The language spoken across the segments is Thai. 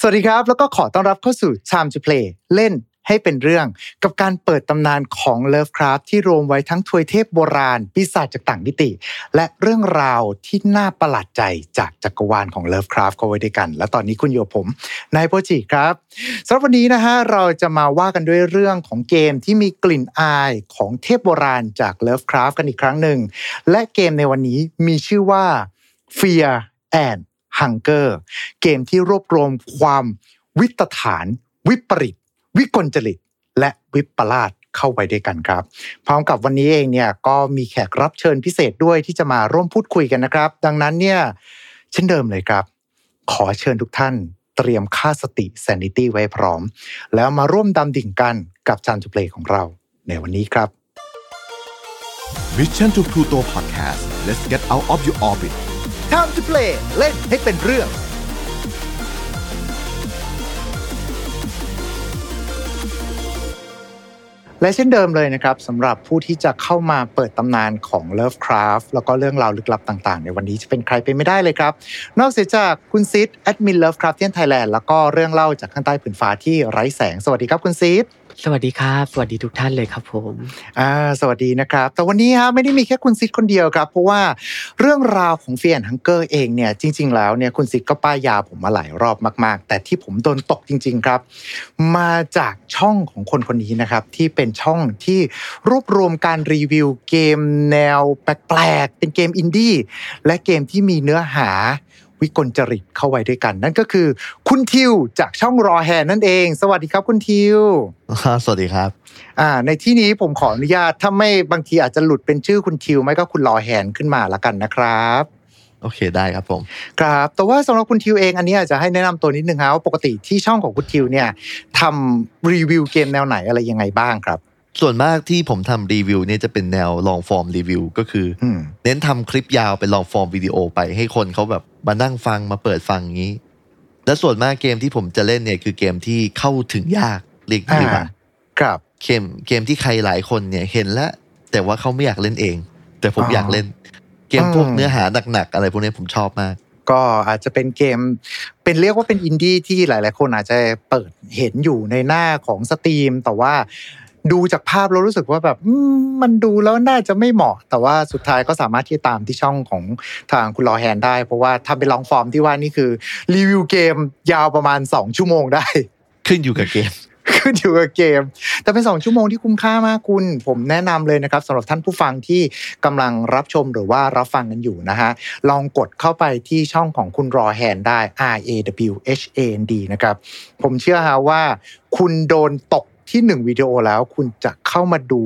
สวัสดีครับ แล้วก็ขอต้อนรับเข้าสู่ Time to Play เล่นให้เป็นเรื่องกับการเปิดตำนานของ Lovecraft ที่รวมไว้ทั้งทวยเทพโบราณ ปีศาจจากต่างมิติ และเรื่องราวที่น่าประหลาดใจจากจักรวาลของ Lovecraft เข้าไว้ด้วยกัน และตอนนี้คุณอยู่กับผมนายโปจิครับสำหรับวันนี้นะฮะเราจะมาว่ากันด้วยเรื่องของเกมที่มีกลิ่นอายของเทพโบราณจาก Lovecraft กันอีกครั้งหนึ่งและเกมในวันนี้มีชื่อว่า Fear and Hunger เกมที่รวบรวมความวิตฐาน วิปริต วิกลจริต และวิปลาสเข้าไปด้วยกันครับ พร้อมกับวันนี้เองเนี่ยก็มีแขกรับเชิญพิเศษด้วยที่จะมาร่วมพูดคุยกันนะครับ ดังนั้นเนี่ยเช่นเดิมเลยครับ ขอเชิญทุกท่านเตรียมค่าสติ sanity ไว้พร้อม แล้วมาร่วมดำดิ่งกันกับจานจุเพลของเรา ในวันนี้ครับ Mission to Pluto Podcast let's get out of your orbit Time to play เล่นให้เป็นเรื่อง และเช่นเดิมเลยนะครับสำหรับผู้ที่จะเข้ามาเปิดตำนานของ Lovecraft แล้วก็เรื่องราวลึกลับต่างๆ ในวันนี้จะเป็นใครไปไม่ได้เลยครับ นอกเสียจากคุณซิดแอดมิน Lovecraftian Thailand แล้วก็เรื่องเล่าจากข้างใต้ผืนฟ้าที่ไร้แสง สวัสดีครับคุณซิด สวัสดีครับ สวัสดีทุกท่านเลยครับผมอ่าสวัสดีนะครับ แต่วันนี้ฮะไม่ได้มีแค่คุณซิดคนเดียวครับ เพราะว่าเรื่องราวของเฟียนฮังเกอร์เองเนี่ยจริง ๆ แล้วเนี่ยคุณซิดก็ป้ายยาผมมาหลายรอบมาก ๆ แต่ที่ผมโดนตกจริง ๆ ครับ มาจากช่องของคนคนนี้นะครับ ที่เป็นช่องที่รวบรวมการรีวิวเกมแนวแปลกๆเป็นเกมอินดี้และเกมที่มีเนื้อหา วิกลจริตเข้าไว้ด้วยกัน นั่นก็คือ คุณทิวจากช่องรอแฮนนั่นเอง สวัสดีครับคุณทิวสวัสดีครับอ่าในที่นี้ผมขออนุญาตถ้าไม่บางทีอาจจะหลุดเป็นชื่อคุณทิวไม่ก็คุณรอแฮนขึ้นมาละกันนะครับโอเคได้ครับผมครับแต่ว่าสำหรับคุณทิวเองอันนี้อาจจะให้แนะนำตัวนิดนึงครับว่าปกติที่ช่องของคุณทิวเนี่ยทำรีวิวเกมแนวไหนอะไรยังไงบ้างครับ ส่วนมากที่ผมทำรีวิวเนี่ยจะเป็นแนว long form review ก็คือออืมเน้นทำคลิปยาวเป็น long form video ไปให้คนเขาแบบมานั่งฟังมาเปิดฟังอย่างนี้ และส่วนมากเกมที่ผมจะเล่นเนี่ยคือเกมที่เข้าถึงยากเรียกดีกว่าครับเกมเกมที่ใครหลายคนเนี่ยเห็นแล้วแต่ว่าเขาไม่อยากเล่นเอง แต่ผมอ๋อออยากเล่น เกมพวกเนื้อหาหนักๆอะไรพวกนี้ผมชอบมากก็อาจจะเป็นเกม เป็นเรียกว่าเป็นอินดี้ที่หลาย ๆ คนอาจจะเปิดเห็นอยู่ในหน้าของสตรีม แต่ว่า ดูจากภาพเรารู้สึกว่าแบบอืมมันดูแล้วน่าจะไม่เหมาะ แต่ว่าสุดท้ายก็สามารถที่จะตามที่ช่องของทางคุณรอแฮนได้ เพราะว่าทำเป็นลองฟอร์มที่ว่านี่คือรีวิวเกมยาวประมาณ 2 ชั่วโมงได้ ขึ้นอยู่กับเกมขึ้นอยู่กับเกม แต่เป็น 2 ชั่วโมงที่คุ้มค่ามากคุณ ผมแนะนำเลยนะครับสำหรับท่านผู้ฟังที่กำลังรับชมหรือว่ารับฟังกันอยู่นะฮะ ลองกดเข้าไปที่ช่องของคุณรอแฮนได้ R A W H A N D นะครับ ผมเชื่อฮะว่าคุณโดนตก ที่ 1 วิดีโอแล้วคุณจะเข้ามาดู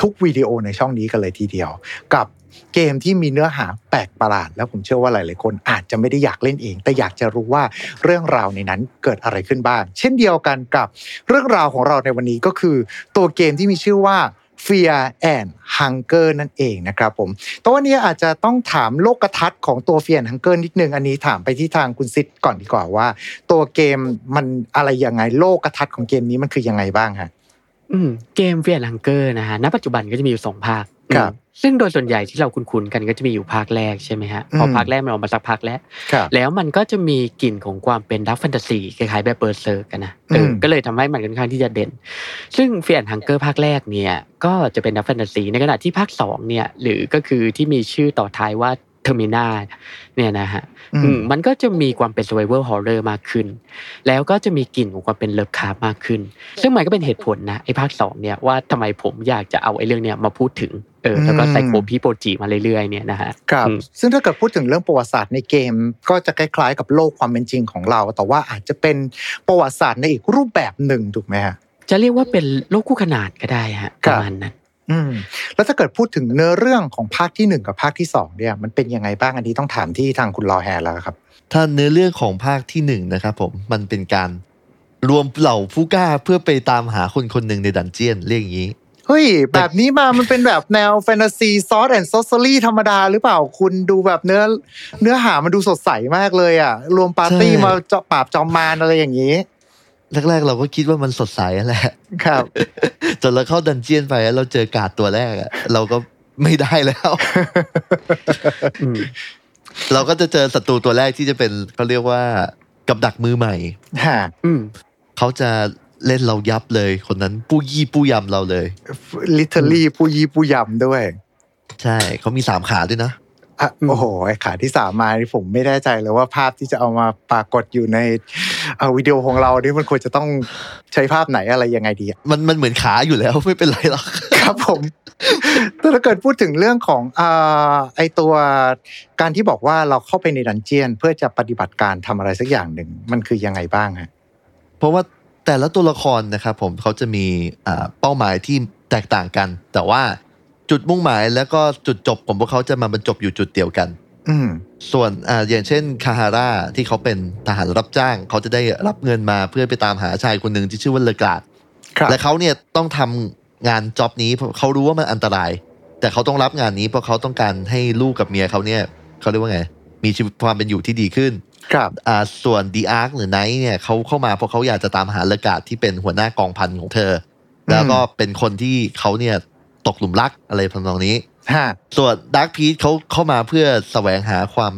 ทุกวิดีโอในช่องนี้กันเลยทีเดียว กับเกมที่มีเนื้อหาแปลกประหลาด แล้วผมเชื่อว่าหลายๆคนอาจจะไม่ได้อยากเล่นเอง แต่อยากจะรู้ว่าเรื่องราวในนั้นเกิดอะไรขึ้นบ้าง เช่นเดียวกันกับเรื่องราวของเราในวันนี้ก็คือ ตัวเกมที่มีชื่อว่า Fear and Hunger นั่นเองนะครับผมแต่วันนี้อาจจะต้องถามโลกทัศน์ของตัว Fear and Hunger นิดนึง อันนี้ถามไปที่ทางคุณซิดก่อนดีกว่าว่า ตัวเกมมันอะไรยังไงโลกทัศน์ของเกมนี้มันคือยังไงบ้างฮะอืมเกม Fear & Hunger นะฮะณปัจจุบันก็จะมีอยู่สองภาคครับอืม ซึ่งโดยส่วนใหญ่ที่เราคุ้นๆกันก็จะมีอยู่ภาคแรกใช่ไหมฮะพออืมภาคแรกมันออกมาสักพักแล้วครับแล้วมันก็จะมีกลิ่นของความเป็น dark fantasy คล้ายๆแบบ Berserk กันนะเออมก็เลยทำให้มันค่อนข้างที่จะเด่น ซึ่ง Fear & Hunger ภาคแรกเนี่ยก็จะเป็น dark fantasy ในขณะที่ภาคสองเนี่ยหรือก็คือที่มีชื่อต่อท้ายว่า Termina เนี่ยนะฮะอือืมมมันก็จะมีความเป็น survival horror มากขึ้น แล้วก็จะมีกลิ่นของความเป็น Lovecraft มากขึ้น ซึ่งมันก็เป็นเหตุผลนะไอ้ภาคสองเนี่ยว่าทำไมผมอยากจะเอาไอ้เรื่องเนี้ยมาพูดถึง เออแล้วก็ใส่โคพีโปรจีมาเรื่อยๆเนี่ยนะฮะครับอืมซึ่งถ้าเกิดพูดถึงเรื่องประวัติศาสตร์ในเกม ก็จะคล้ายๆกับโลกความเป็นจริงของเรา แต่ว่าอาจจะเป็นประวัติศาสตร์ในอีกรูปแบบหนึ่งถูกไหมฮะจะเรียกว่าเป็นโลกคู่ขนานก็ได้ฮะครับประมาณนั้นอืมแล้วถ้าเกิดพูดถึงเนื้อเรื่องของภาคที่หนึ่งกับภาคที่สองเนี่ยมันเป็นยังไงบ้างอันนี้ต้องถามที่ทางคุณรอแฮแล้วครับ ถ้าเนื้อเรื่องของภาคที่หนึ่งนะครับผมมันเป็นการรวมเหล่าผู้กล้าเพื่อไปตามหาคนคนหนึ่งใน dungeon เรียกอย่างนี้ เฮ้ย แบบนี้มามันเป็นแบบแนวแฟนตาซี sword and sorcery ธรรมดาหรือเปล่าคุณดูแบบเนื้อเนื้อหามันดูสดใสมากเลยอะ รวมปาร์ตี้ใช่มาเจาะปราบจอมมารอะไรอย่างนี้ แรกๆ เราก็คิดว่ามันสดใสแหละครับจนเราเข้า dungeon ไปแล้วเราเจอกาดตัวแรกอะเราก็ไม่ได้แล้วอืมเราก็จะเจอศัตรูตัวแรกที่จะเป็นเขาเรียกว่ากับดักมือใหม่ฮะอืมเขาจะ เล่นเรายับเลย คนนั้นปู้ยี่ปู้ยำเราเลยลิเทอรี่ผู้ยีผู้ยำด้วย ใช่เขามีสามขาด้วยนะอะอืมโอ้โหไอ้ขาที่สามมานี่ผมไม่แน่ใจเลยว่าภาพที่จะเอามาปรากฏอยู่ในเอาวิดีโอของเรานี่มันควรจะต้องใช้ภาพไหนอะไรยังไงดีอะมันมันเหมือนขาอยู่แล้วไม่เป็นไรหรอกครับผมแต่ถ้าเกิดพูดถึงเรื่องของอ่าไอตัวการที่บอกว่าเราเข้าไปในดันเจียน เพื่อจะปฏิบัติการทำอะไรสักอย่างหนึ่งมันคือยังไงบ้างฮะเพราะว่า แต่ละตัวละครนะครับผมเขาจะมีอ่าเป้าหมายที่แตกต่างกัน แต่ว่าจุดมุ่งหมายแล้วก็จุดจบของพวกเขาจะมาบรรจบอยู่จุดเดียวกันอืมส่วนอ่าอย่างเช่นคาฮาร่าที่เขาเป็นทหารรับจ้าง เขาจะได้รับเงินมาเพื่อไปตามหาชายคนหนึ่งที่ชื่อว่าเลอกาดครับและเขาเนี่ยต้องทำงาน job นี้เพราะเขารู้ว่ามันอันตราย แต่เขาต้องรับงานนี้เพราะเขาต้องการให้ลูกกับเมียเขาเนี่ยเขาเรียกว่าไงมีชีวิตความเป็นอยู่ที่ดีขึ้น ครับอ่าส่วน D'arce หรือ knight เนี่ยเขาเข้ามาเพราะเขาอยากจะตามหา Le'garde ที่เป็นหัวหน้ากองพันของเธอ แล้วก็เป็นคนที่เขาเนี่ยตกหลุมรักอะไรทำนองนี้ฮะส่วน dark priest เขาเข้ามาเพื่อแสวงหาความ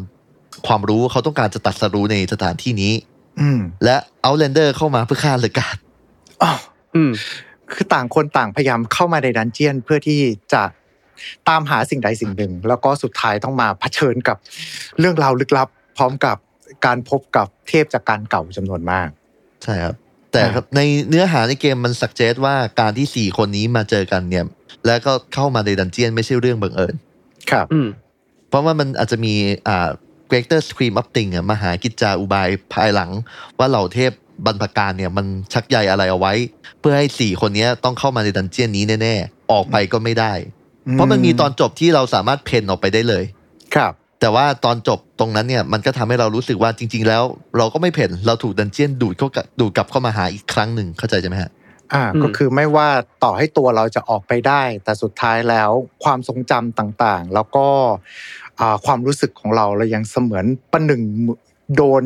ความรู้เขาต้องการจะตรัสรู้ในสถานที่นี้ อืมและ Outlander เข้ามาเพื่อฆ่า Le'garde อ๋ออืมคือต่างคนต่างพยายามเข้ามาใน dungeon เพื่อที่จะตามหาสิ่งใดสิ่งหนึ่ง แล้วก็สุดท้ายต้องมาเผชิญกับเรื่องราวลึกลับ พร้อมกับ การพบกับเทพจากกาลเก่าจำนวนมาก ใช่ครับ แต่อ่าครับในเนื้อหาในเกมมัน suggest ว่าการที่สี่คนนี้มาเจอกันเนี่ย แล้วก็เข้ามาใน dungeon ไม่ใช่เรื่องบังเอิญครับอืมเพราะว่ามันอาจจะมีอ่า greater scream of thing อะมาหากิจจาอุบายภายหลัง ว่าเหล่าเทพบรรพการเนี่ยมันชักใยอะไรเอาไว้ เพื่อให้สี่คนเนี้ยต้องเข้ามาในดันเจียนนี้แน่ๆ ออกไปก็ไม่ได้ เพราะมันมีตอนจบที่เราสามารถเพนออกไปได้เลย ครับ แต่ว่าตอนจบตรงนั้นเนี่ยมันก็ทำให้เรารู้สึกว่าจริง ๆ แล้ว เราก็ไม่เพ่นเราถูกดันเจียนดูดเข้ากลับดูดกลับเข้ามาหาอีกครั้งหนึ่งเข้าใจใช่ไหมฮะอ่าอืมก็คือไม่ว่าต่อให้ตัวเราจะออกไปได้ แต่สุดท้ายแล้วความทรงจำต่างๆ แล้วก็อ่าความรู้สึกของเราเรายังเสมือนประหนึ่งโดน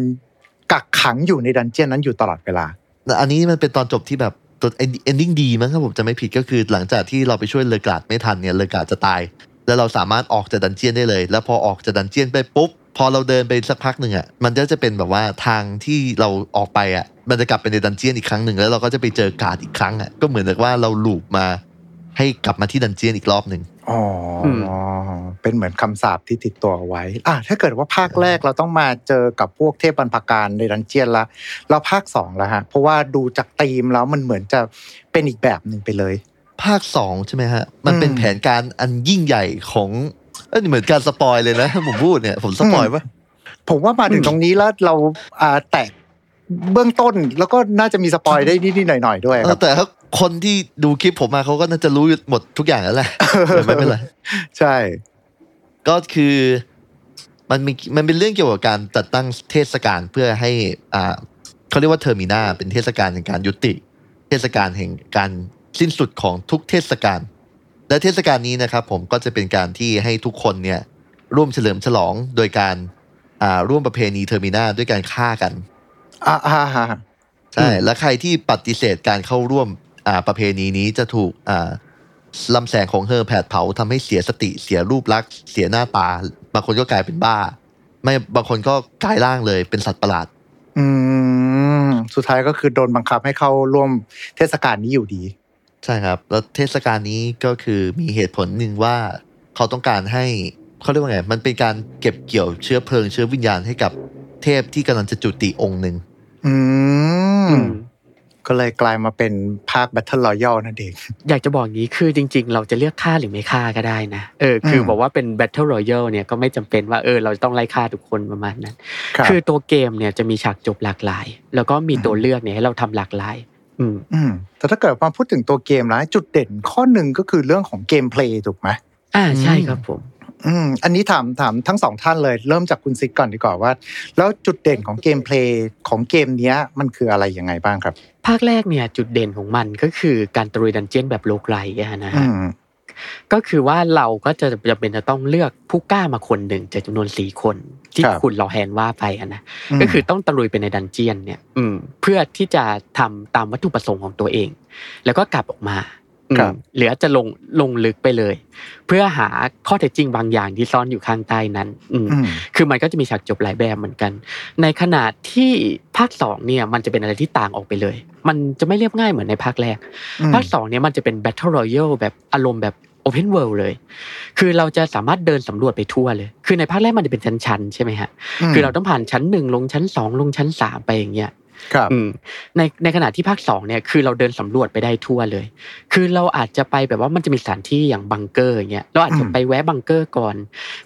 กักขังอยู่ใน dungeon นั้นอยู่ตลอดเวลาแต่อันนี้มันเป็นตอนจบที่แบบตัว ending D มั้งครับผมจะไม่ผิดก็คือหลังจากที่เราไปช่วย Le'garde ไม่ทันเนี่ย Le'garde จะตาย แล้วเราสามารถออกจาก dungeon ได้เลย แล้วพอออกจาก dungeon ไปปุ๊บ พอเราเดินไปสักพักหนึ่งอะ มันก็จะเป็นแบบว่าทางที่เราออกไปอะ มันจะกลับไปใน dungeon อีกครั้งหนึ่งแล้วเราก็จะไปเจอกาดอีกครั้งอะ ก็เหมือนกับว่าเรา loop มาให้กลับมาที่ dungeon อีกรอบหนึ่งอ๋ออมเป็นเหมือนคำสาปที่ติดตัวเอาไว้ อะ ถ้าเกิดว่าภาคแรกเราต้องมาเจอกับพวกเทพบรรพกาลใน dungeon ละแล้วภาคสองแล้วฮะ เพราะว่าดูจากธีมแล้วมันเหมือนจะเป็นอีกแบบหนึ่งไปเลย ภาคสองใช่ไหมฮะ มันเป็นอืมแผนการอันยิ่งใหญ่ของเอ้ยเหมือนการ spoil เลยนะผมพูดเนี่ย ผม spoil ปะผมว่ามาถึงตรงนี้แล้วเราอ่าแตะเบื้องต้นแล้วก็น่าจะมี spoil ได้นิดๆหน่อยๆด้วยเอครับแต่ถ้าคนที่ดูคลิปผมมาเขาก็น่าจะรู้หมดทุกอย่างแล้วแหละแต่ไม่เป็นไรใช่ ก็คือมันมีมันเป็นเรื่องเกี่ยวกับการจัดตั้งเทศกาลเพื่อให้อ่าเขาเรียกว่า Termina เป็นเทศกาลแห่งการยุติ เทศกาลแห่งการ สิ้นสุดของทุกเทศกาลและเทศกาลนี้นะครับผมก็จะเป็นการที่ให้ทุกคนเนี่ยร่วมเฉลิมฉลองโดยการอ่าร่วมประเพณี Termina ด้วยการฆ่ากันอ่าอ่าอ่าใช่และใครที่ปฏิเสธการเข้าร่วมอ่าประเพณีนี้จะถูกอ่าลำแสงของเฮอร์แผดเผาทำให้เสียสติเสียรูปลักษณ์เสียหน้าตาบางคนก็กลายเป็นบ้า ไม่บางคนก็กลายร่างเลยเป็นสัตว์ประหลาด อืมสุดท้ายก็คือโดนบังคับให้เข้าร่วมเทศกาลนี้อยู่ดี ใช่ครับ แล้วเทศกาลนี้ก็คือมีเหตุผลหนึ่งว่าเขาต้องการให้เขาเรียกว่าไง มันเป็นการเก็บเกี่ยวเชื้อเพลิงเชื้อวิญญาณให้กับเทพที่กำลังจะจุติองค์หนึ่งอืมอืมก็เลยกลายมาเป็นภาค Battle Royale นั่นเอง อยากจะบอกงี้คือจริง ๆ เราจะเลือกฆ่าหรือไม่ฆ่าก็ได้นะ เออ คืออมบอกว่าเป็น Battle Royale เนี่ยก็ไม่จำเป็นว่าเออเราจะต้องไล่ฆ่าทุกคนประมาณนั้นครับคือตัวเกมเนี่ยจะมีฉากจบหลากหลาย แล้วก็มีอืมตัวเลือกเนี่ยให้เราทำหลากหลาย อืมอืมแต่ถ้าเกิดมาพูดถึงตัวเกมแล้วจุดเด่นข้อหนึ่งก็คือเรื่องของเกมเพลย์ถูกไหมอ่าใช่อืมครับผม อืม อันนี้ถามถามทั้งสองท่านเลย เริ่มจากคุณซิกก่อนดีกว่าว่า แล้วจุดเด่นของ gameplayของเกมเนี้ย มันคืออะไรยังไงบ้างครับ ภาคแรกเนี่ย จุดเด่นของมันก็คือการตะลุย dungeon แบบ roguelike อะนะอืฮะ ก็คือว่าเราก็จะจำเป็นจะต้องเลือกผู้กล้ามาคนหนึ่งจากจำนวนสี่คน ที่ครับคุณเราแฮนว่าไปอะนะมก็คือต้องตะลุยไปใน dungeon เนี่ย อืมเพื่อที่จะทำตามวัตถุประสงค์ของตัวเอง แล้วก็กลับออกมาอืครับอืมหรืออาจจะลงลงลึกไปเลย เพื่อหาข้อเท็จจริงบางอย่างที่ซ่อนอยู่ข้างใต้นั้น อืมอืมคือมันก็จะมีฉากจบหลายแบบเหมือนกัน ในขณะที่ภาคสองเนี่ย มันจะเป็นอะไรที่ต่างออกไปเลย มันจะไม่เรียบง่ายเหมือนในภาคแรกอืมภาคสองเนี่ยมันจะเป็น Battle Royale แบบอารมณ์แบบ Open World เลย คือเราจะสามารถเดินสำรวจไปทั่วเลย คือในภาคแรกมันจะเป็นชั้นๆใช่ไหมฮะ คือเราต้องผ่านชั้นหนึ่งลงชั้นสองลงชั้นสามไปอย่างเงี้ย ครับอืมในในขณะที่ภาคสองเนี่ยคือเราเดินสำรวจไปได้ทั่วเลย คือเราอาจจะไปแบบว่ามันจะมีสถานที่อย่างบังเกอร์อย่างเงี้ยเราอาจจะอืมไปแวะบังเกอร์ก่อน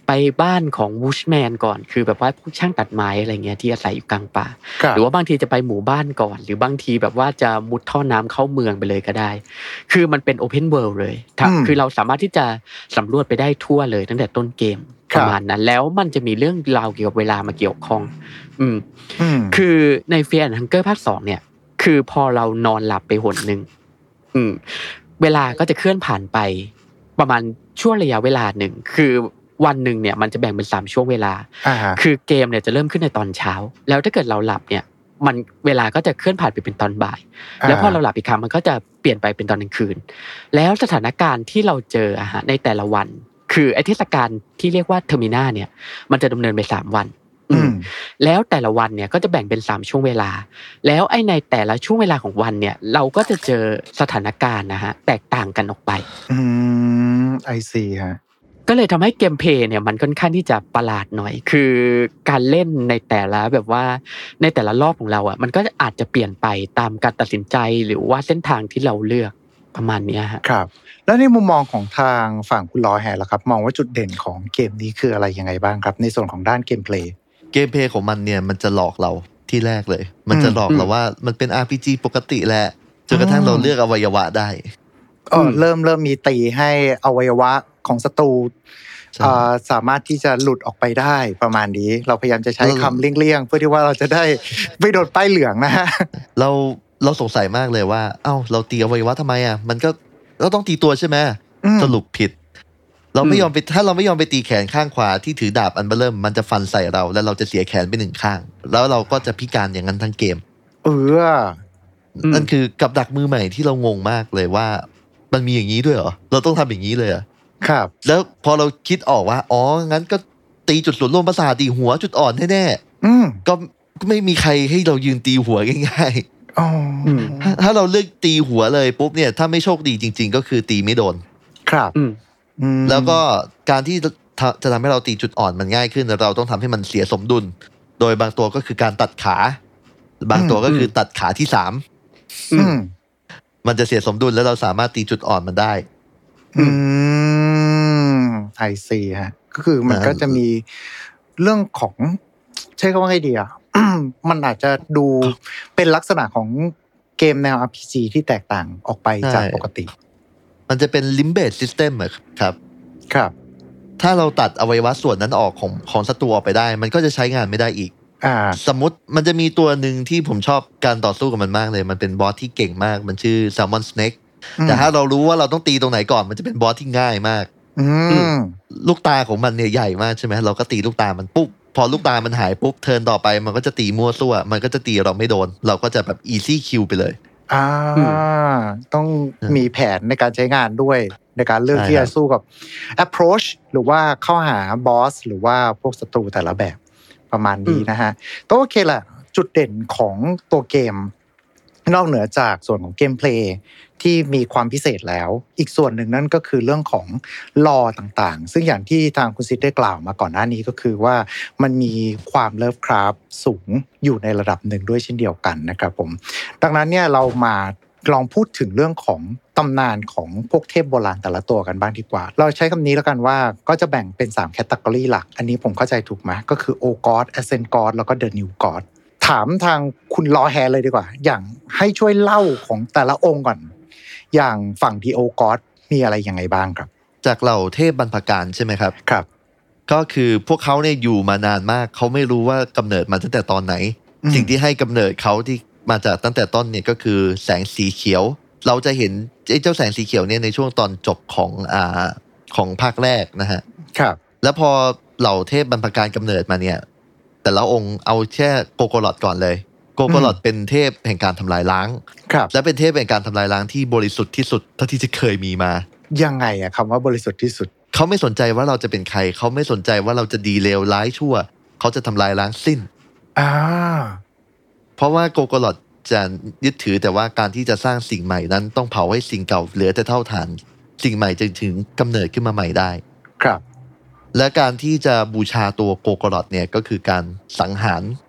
ไปบ้านของ woodsman ก่อน คือแบบว่าพวกช่างตัดไม้อะไรเงี้ยที่อาศัยอยู่กลางป่าครับหรือว่าบางทีจะไปหมู่บ้านก่อน หรือบางทีแบบว่าจะมุดท่อน้ำเข้าเมืองไปเลยก็ได้ คือมันเป็น open world เลยถ้าอืมคือเราสามารถที่จะสำรวจไปได้ทั่วเลยตั้งแต่ต้นเกมครับระมาณนั้น แล้วมันจะมีเรื่องราวเกี่ยวกับเวลามาเกี่ยวข้องอืมอืมคือในเฟียร์ฮังเกอร์ภาคสองเนี่ย คือพอเรานอนหลับไปหนหนึ่งอืม เวลาก็จะเคลื่อนผ่านไป ประมาณช่วงระยะเวลาหนึ่งคือวันหนึ่งเนี่ยมันจะแบ่งเป็นสามช่วงเวลาอ่าฮะคือเกมเนี่ยจะเริ่มขึ้นในตอนเช้า แล้วถ้าเกิดเราหลับเนี่ย มันเวลาก็จะเคลื่อนผ่านไปเป็นตอนบ่าย แล้วพอเราหลับอีกครั้งมันก็จะเปลี่ยนไปเป็นตอนกลางคืน แล้วสถานการณ์ที่เราเจออะฮะในแต่ละวัน คือไอเทศกาลที่เรียกว่า Termina เนี่ย มันจะดำเนินไปสามวันอืมแล้วแต่ละวันเนี่ยก็จะแบ่งเป็นสามช่วงเวลา แล้วไอ้ในแต่ละช่วงเวลาของวันเนี่ย เราก็จะเจอสถานการณ์นะฮะแตกต่างกันออกไป อืม I see ฮะก็เลยทำให้ gameplay เนี่ยมันค่อนข้างที่จะประหลาดหน่อย คือการเล่นในแต่ละแบบว่าในแต่ละรอบของเราอะมันก็อาจจะเปลี่ยนไปตามการตัดสินใจหรือว่าเส้นทางที่เราเลือก ประมาณเนี้ยฮะครับ แล้วในมุมมองของทางฝั่งคุณลอแฮร์ล่ะครับ มองว่าจุดเด่นของเกมนี้คืออะไรยังไงบ้างครับ ในส่วนของด้าน gameplay gameplay ของมันเนี่ยมันจะหลอกเราที่แรกเลย มันจะหลอกเราว่ามันเป็น RPG ปกติแหละจนกระทั่งเราเลือกอวัยวะได้เออเริ่มเริ่มมีตีให้อวัยวะของศัตรูใช่เอ่อสามารถที่จะหลุดออกไปได้ประมาณนี้ เราพยายามจะใช้เราคำเลี่ยงๆเพื่อที่ว่าเราจะได้ไม่โดนป้ายเหลืองนะฮะเรา เราสงสัยมากเลยว่า เอ้า เราตีอวัยวะทำไมอะ มันก็เราต้องตีตัวใช่ไหมอืมสรุปผิด เราไม่อืมยอมไปถ้าเราไม่ยอมไปตีแขนข้างขวาที่ถือดาบอันเบอร์เริ่มมันจะฟันใส่เรา แล้วเราจะเสียแขนไปหนึ่งข้าง แล้วเราก็จะพิการอย่างนั้นทั้งเกม เอออืมนั่นคือกับดักมือใหม่ที่เรางงมากเลยว่า มันมีอย่างนี้ด้วยเหรอ เราต้องทำอย่างนี้เลยเหรอครับ แล้วพอเราคิดออกว่า อ๋อ งั้นก็ตีจุดศูนย์รวมประสาทตีหัวจุดอ่อนแน่อืมๆก็ก็ไม่มีใครให้เรายืนตีหัวง่ายอ๋ออมๆ ถ้าถ้าเราเลือกตีหัวเลยปุ๊บเนี่ยถ้าไม่โชคดีจริง ๆ ก็คือตีไม่โดน ครับอืมอืมแล้วก็การที่จะจะทำให้เราตีจุดอ่อนมันง่ายขึ้น เราต้องทำให้มันเสียสมดุล โดยบางตัวก็คือการตัดขา บางตัวก็คือตัดขาที่สามอืมมันจะเสียสมดุลแล้วเราสามารถตีจุดอ่อนมันได้ อืม I see ฮะ ก็คือมันอ่าก็จะมีเรื่องของ ใช้คำว่าไงดีอะ มันอาจจะดูเป็นลักษณะของเกมแนว RPG ที่แตกต่างออกไปจากปกติ มันจะเป็นลิมเบ e ซิสเต็มครับ ครับ ถ้าเราตัดอวัยวะส่วนนั้นออกของของศัตรูออกไปได้ มันก็จะใช้งานไม่ได้อีกอ่าสมมติมันจะมีตัวหนึ่งที่ผมชอบการต่อสู้กับมันมากเลย มันเป็นบอสที่เก่งมาก มันชื่อ Salmon Snake อืมแต่ถ้าเรารู้ว่าเราต้องตีตรงไหนก่อน มันจะเป็นบอสที่ง่ายมากอืมลูกตาของมันเนี่ยใหญ่มากใช่ไหมเราก็ตีลูกตามันปุ๊บ พอลูกตามันหายปุ๊บเทิร์นต่อไปมันก็จะตีมั่วซั่ว มันก็จะตีเราไม่โดน เราก็จะแบบ easy kill ไปเลย อ่าอืต้องอืมมีแผนในการใช้งานด้วย ในการเลือกใช่ที่ครัจะบสู้กับ approach หรือว่าเข้าหาบอสหรือว่าพวกศัตรูแต่ละแบบประมาณนี้นะฮะแต่โอเคแหละจุดเด่นของตัวเกม นอกเหนือจากส่วนของ gameplay ที่มีความพิเศษแล้ว อีกส่วนหนึ่งนั่นก็คือเรื่องของ lore ต่างๆ ซึ่งอย่างที่ทางคุณซิดได้กล่าวมาก่อนหน้านี้ก็คือว่ามันมีความ Lovecraft สูงอยู่ในระดับหนึ่งด้วยเช่นเดียวกันนะครับผม ดังนั้นเนี่ยเรามาลองพูดถึงเรื่องของตำนานของพวกเทพโบราณแต่ละตัวกันบ้างดีกว่า เราใช้คำนี้แล้วกันว่าก็จะแบ่งเป็น3 category หลัก อันนี้ผมเข้าใจถูกไหมก็คือโอกอ d แอเซนกอ d แล้วก็เดอะนิวกอ d ถามทางคุณลอแฮเลยดีกว่า อย่างให้ช่วยเล่าของแต่ละองค์ก่อน อย่างฝั่งดีโอกอ d มีอะไรยังไงบ้างครับ จากเหล่าเทพบรรพการใช่ไหมครับครับ ก็คือพวกเขาเนี่ยอยู่มานานมากเขาไม่รู้ว่ากำเนิดมาตั้งแต่ตอนไหนอืมสิ่งที่ให้กำเนิดเขาที่มาจากตั้งแต่ต้นเนี่ยก็คือแสงสีเขียว เราจะเห็นไอ้เจ้าแสงสีเขียวเนี่ยในช่วงตอนจบของอ่าของภาคแรกนะฮะครับ แล้วพอเหล่าเทพบรรพการกำเนิดมาเนี่ย แต่ละองค์เอาแค่โกโกลอดก่อนเลย โกโกโกลอดเป็นเทพแห่งการทำลายล้าง ครับ และเป็นเทพแห่งการทำลายล้างที่บริสุทธิ์ที่สุดเท่าที่จะเคยมีมา ยังไงอะคำว่าบริสุทธิ์ที่สุด เขาไม่สนใจว่าเราจะเป็นใคร เขาไม่สนใจว่าเราจะดีเลวร้ายชั่ว เขาจะทำลายล้างสิ้น อ่า เพราะว่าโกโกลอดจะยึดถือแต่ว่าการที่จะสร้างสิ่งใหม่นั้น ต้องเผาให้สิ่งเก่าเหลือแต่เท่าฐาน สิ่งใหม่จึงถึงกำเนิดขึ้นมาใหม่ได้ ครับ และการที่จะบูชาตัวโกโกลอดเนี่ยก็คือการสังหารอ่า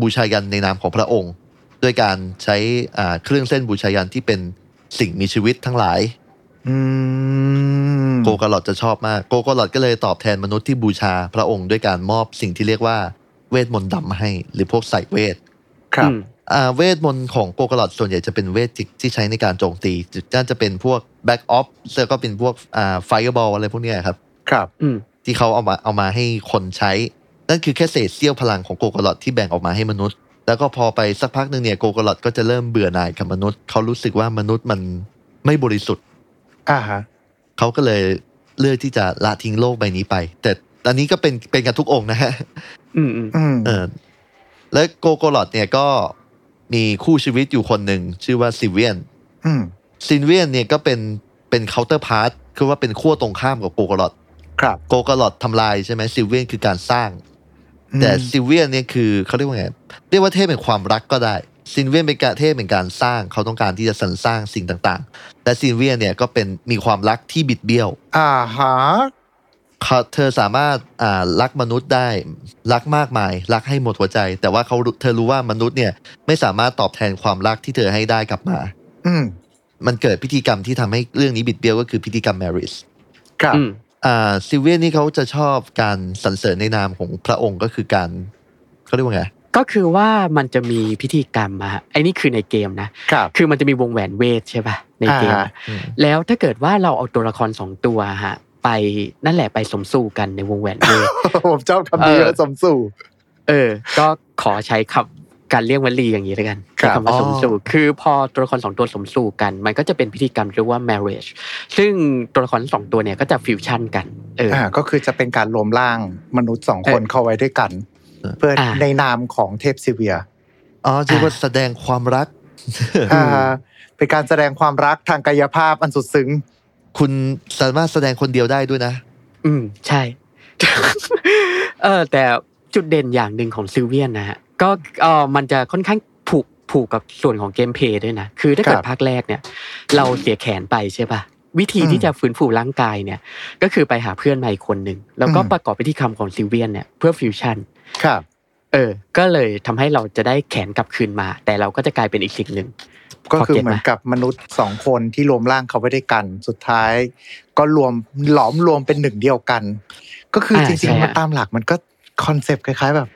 บูชายัญในนามของพระองค์ ด้วยการใช้อ่าเครื่องเซ่นบูชายัญที่เป็นสิ่งมีชีวิตทั้งหลายอืมโกโกลอดจะชอบมากโกโกลอดก็เลยตอบแทนมนุษย์ที่บูชาพระองค์ด้วยการมอบสิ่งที่เรียกว่าเวทมนต์ดำมาให้ หรือพวกไสยเวท ครับอืมอ่าเวทมนต์ของโกโกลอดส่วนใหญ่จะเป็นเวทที่ที่ใช้ในการโจมตีน่าจะเป็นพวก Black Orb แล้วก็เป็นพวกอ่า Fireball อะไรพวกเนี้ยครับ ครับอืมที่เขาเอามาเอามาให้คนใช้ นั่นคือแค่เศษเสี้ยวพลังของโกโกลอดที่แบ่งออกมาให้มนุษย์ แล้วก็พอไปสักพักหนึ่งเนี่ยโกโกลอดก็จะเริ่มเบื่อหน่ายกับมนุษย์ เขารู้สึกว่ามนุษย์มันไม่บริสุทธิ์อ่าฮะเขาก็เลยเลือกที่จะละทิ้งโลกใบนี้ไป แต่อันนี้ก็เป็นเป็นกันทุกองค์นะฮะอืมอืมอืมเออและโกโกลอดเนี่ยก็มีคู่ชีวิตอยู่คนหนึ่งชื่อว่าซิลเวียนอืมซิลเวียนเนี่ยก็เป็นเป็น counterpart คือว่าเป็นขั้วตรงข้ามกับโกโกลอดครับโกโกลอดทำลายใช่ไหมซิลเวียนคือการสร้าง แต่อืมซิลเวียนเนี่ยคือเขาเรียกว่าไงเรียกว่าเทพเป็นความรักก็ได้ซิลเวียนเป็นการเทพเป็นการสร้างเขาต้องการที่จะสรรสร้างสิ่งต่างๆ แต่ซิลเวียนเนี่ยก็เป็นมีความรักที่บิดเบี้ยว อ่าฮะเขาเธอสามารถอ่ารักมนุษย์ได้รักมากมาย รักให้หมดหัวใจ แต่ว่าเขารู้เธอรู้ว่ามนุษย์เนี่ยไม่สามารถตอบแทนความรักที่เธอให้ได้กลับมา อืมมันเกิดพิธีกรรมที่ทำให้เรื่องนี้บิดเบี้ยวก็คือพิธีกรรม marriage ครับอืมอ่าซิเวียนนี่เขาจะชอบการสรรเสริญในนามของพระองค์ก็คือการเขาเรียกว่าไงก็คือว่ามันจะมีพิธีกรรมอะฮะไอ้นี่คือในเกมนะครับคือมันจะมีวงแหวนเวทใช่ป่ะในเกมอ่าอะแล้วถ้าเกิดว่าเราเอาตัวละครสองตัวฮะไปนั่นแหละไปสมสู่กันในวงแหวนเวทผมชอบคำนี้เออสมสู่ เออ ก็ขอใช้คำ การเรียกวลีอย่างนี้แล้วกันครัใช้บคำว่าอ๋อสมสู่คือพอตัวละครสองตัวสมสู่กัน มันก็จะเป็นพิธีกรรมเรียกว่า marriage ซึ่งตัวละครทั้งสองตัวเนี่ยก็จะฟิวชั่นกันเอออ่าก็คือจะเป็นการรวมร่างมนุษย์สองคนเออเข้าไว้ด้วยกัน เพื่ออ่าในนามของเทพซิเวียอ๋อเรียกว่าแสดงความรักอ่าเป็นการแสดงความรักทางกายภาพอันสุดซึ้งคุณสามารถแสดงคนเดียวได้ด้วยนะ อืมใช่ เออแต่จุดเด่นอย่างหนึ่งของซิลเวียนนะฮะ ก็เออมันจะค่อนข้างผูกผูกกับส่วนของ gameplay ด้วยนะ คือถ้าเกิดภาคแรกเนี่ย เราเสียแขนไปใช่ป่ะวิธีที่จะฟื้นฟูร่างกายเนี่ย ก็คือไปหาเพื่อนใหม่คนหนึ่งแล้วก็ประกอบพิธีกรรมของซิลเวียนเนี่ยเพื่อฟิวชั่นครับเออ ก็เลยทำให้เราจะได้แขนกลับคืนมา แต่เราก็จะกลายเป็นอีกสิ่งหนึ่ง ก็คือพอเก็ตเหมือนไหมกับมนุษย์สองคนที่รวมร่างเขาไว้ด้วยกัน สุดท้าย ก็รวมหลอมรวมเป็นหนึ่งเดียวกัน ก็คือจริงๆมันตามหลักมันก็คอนเซปต์คล้ายๆแบบ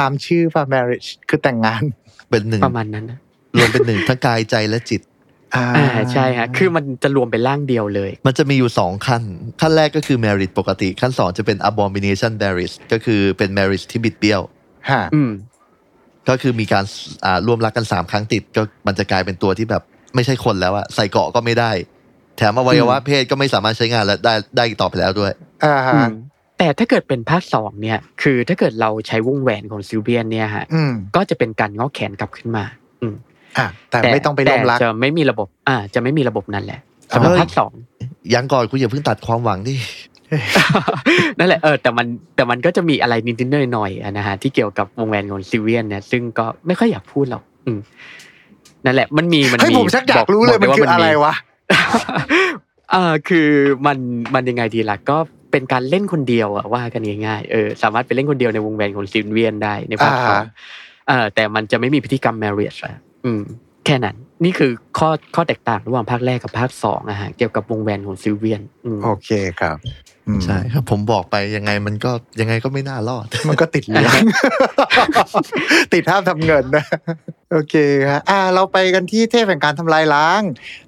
ตามชื่อว่า marriage คือแต่งงาน เป็นหนึ่งประมาณนั้นนะรวมเป็นหนึ่งทั้งกายใจและจิตอ่าอ่าใช่ฮะคือมันจะรวมเป็นร่างเดียวเลย มันจะมีอยู่สองขั้น ขั้นแรกก็คือ marriage ปกติ ขั้นสองจะเป็น abomination marriage ก็คือเป็น marriage ที่บิดเบี้ยวฮะอืมก็คือมีการอ่าร่วมรักกันสามครั้งติด ก็มันจะกลายเป็นตัวที่แบบไม่ใช่คนแล้วอะใส่เกราะก็ไม่ได้ แถมอวัยวะเพศก็ไม่สามารถใช้งานและได้ได้อีกต่อไปแล้วด้วยอ่าฮะอืม แต่ถ้าเกิดเป็นภาคสองเนี่ย คือถ้าเกิดเราใช้วงแหวนของซิลเวียนเนี่ยฮะอืมก็จะเป็นการงอกแขนกลับขึ้นมา อืมอะแต่ไม่ต้องไปร่วมรักแต่จะไม่มีระบบ อ่า จะไม่มีระบบนั้นแหละสำหรับเฮ้ยภาคสองยังก่อนคุณอย่าเพิ่งตัดความหวังดินั่นแหละเออแต่มันแต่มันก็จะมีอะไรนิดๆหน่อยๆอะนะฮะที่เกี่ยวกับวงแหวนของซิลเวียนเนี่ยซึ่งก็ไม่ค่อยอยากพูดหรอกอืมนั่นแหละ มันมีมันให้มีผมชักอยากรู้เลยบมันด้คืออะไรวะเออคือมันมันยังไงดีล่ะก็ เป็นการเล่นคนเดียวอะว่ากันง่ายๆเออสามารถไปเล่นคนเดียวในวงแหวนของซิลเวียนได้ในภาคสองอ่าเออแต่มันจะไม่มีพิธีกรรม marriage อะอืมแค่นั้น นี่คือข้อข้อแตกต่างระหว่างภาคแรกกับภาคสองอะฮะเกี่ยวกับวงแหวนของซิลเวียนอืมโอเคครับอืมใช่ครับผมบอกไปยังไงมันก็ยังไงก็ไม่น่ารอด มันก็ติดเหลืองติดห้ามทำเงินนะโอเคครับอ่าเราไปกันที่เทพแห่งการทำลายล้าง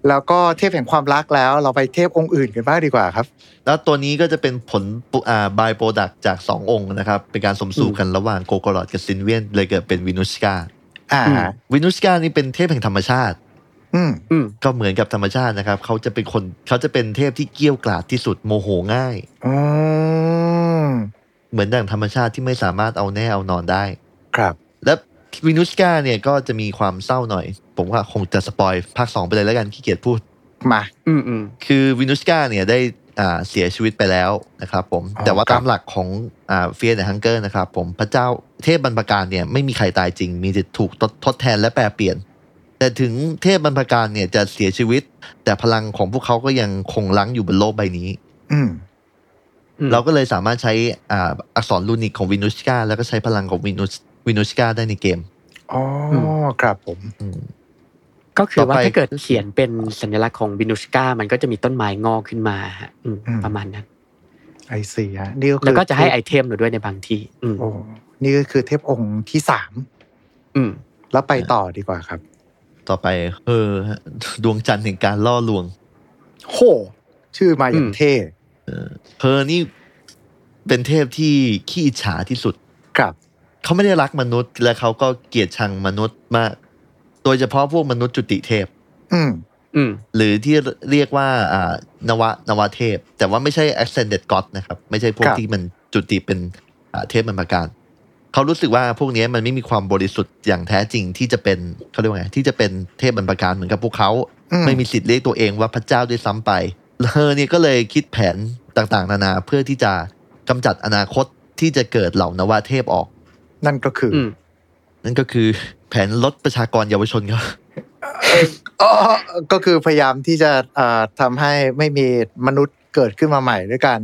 แล้วก็เทพแห่งความรักแล้ว เราไปเทพองค์อื่นกันบ้างดีกว่าครับ แล้วตัวนี้ก็จะเป็นผลปุอ่า by-product จากสององค์นะครับ เป็นการสมสู่กันระหว่างโกโกรอดกับซิลเวียนเลยเกิดเป็นวินุสกา อ่าอืมวินุสกานี่เป็นเทพแห่งธรรมชาติอืมอืมก็เหมือนกับธรรมชาตินะครับ เขาจะเป็นคนเขาจะเป็นเทพที่เกรี้ยวกราดที่สุดโมโหง่ายอืมเหมือนดั่งธรรมชาติที่ไม่สามารถเอาแน่เอานอนได้ ครับ และวินุสกาเนี่ยก็จะมีความเศร้าหน่อย ผมว่าคงจะ spoil ภาคสองไปเลยแล้วกันขี้เกียจพูดมา อืมอืมคือวินุสกาเนี่ยได้อ่า เสียชีวิตไปแล้วนะครับผมอ๋อแต่ว่าครับตามหลักของอ่า Fear and Hunger นะครับผมพระเจ้าเทพบรรพการเนี่ยไม่มีใครตายจริง มีแต่ถูกทดทดแทนและแปรเปลี่ยน แต่ถึงเทพบรรพการเนี่ยจะเสียชีวิต แต่พลังของพวกเขาก็ยังคงลังอยู่บนโลกใบนี้ อืมอืมเราก็เลยสามารถใช้อ่าอักษร runic ของวินุสกาแล้วก็ใช้พลังของวินุสวินุสกาได้ในเกมอ๋ออมครับผมอืม ก็คือว่าต่อไปถ้าเกิดเขียนเป็นสัญลักษณ์ของวินุสกามันก็จะมีต้นไม้งอกขึ้นมาฮะอืมอืมประมาณนั้น I see ฮะนี่ก็คือแล้วก็จะให้ไอเทมหนูด้วยในบางที่อืมโอ้นี่ก็คือเทพองค์ที่สามอืม แล้วไปต่อดีกว่าครับ ต่อไปเออดวงจันทร์แห่งการล่อลวง โห ชื่อมาอย่างอืมเท่เพอนี่เป็นเทพที่ขี้อิจฉาที่สุด ครับ เขาไม่ได้รักมนุษย์และเขาก็เกลียดชังมนุษย์มาก โดยเฉพาะพวกมนุษย์จุติเทพ อืมอืมหรือที่เรียกว่าอ่านวะนวเทพ แต่ว่าไม่ใช่ ascended god นะครับ ไม่ใช่พวกครับที่มันจุติเป็นอ่าเทพบรรพการเขารู้สึกว่าพวกนี้มันไม่มีความบริสุทธิ์อย่างแท้จริงที่จะเป็นเขาเรียกว่าไงที่จะเป็นเทพบรรพการเหมือนกับพวกเขาอืไม่มีสิทธิ์เรียกตัวเองว่าพระเจ้าด้วยซ้ำไปเธอเนี่ยก็เลยคิดแผนต่างๆ นานาเพื่อที่จะกำจัดอนาคตที่จะเกิดเหล่านวเทพออก นั่นก็คือออืมนั่นก็คือ แผนลดประชากรเยาวชนครับอ๋อก็คือพยายามที่จะเอ่อทำให้ไม่มีมนุษย์เกิดขึ้นมาใหม่ด้วยกัน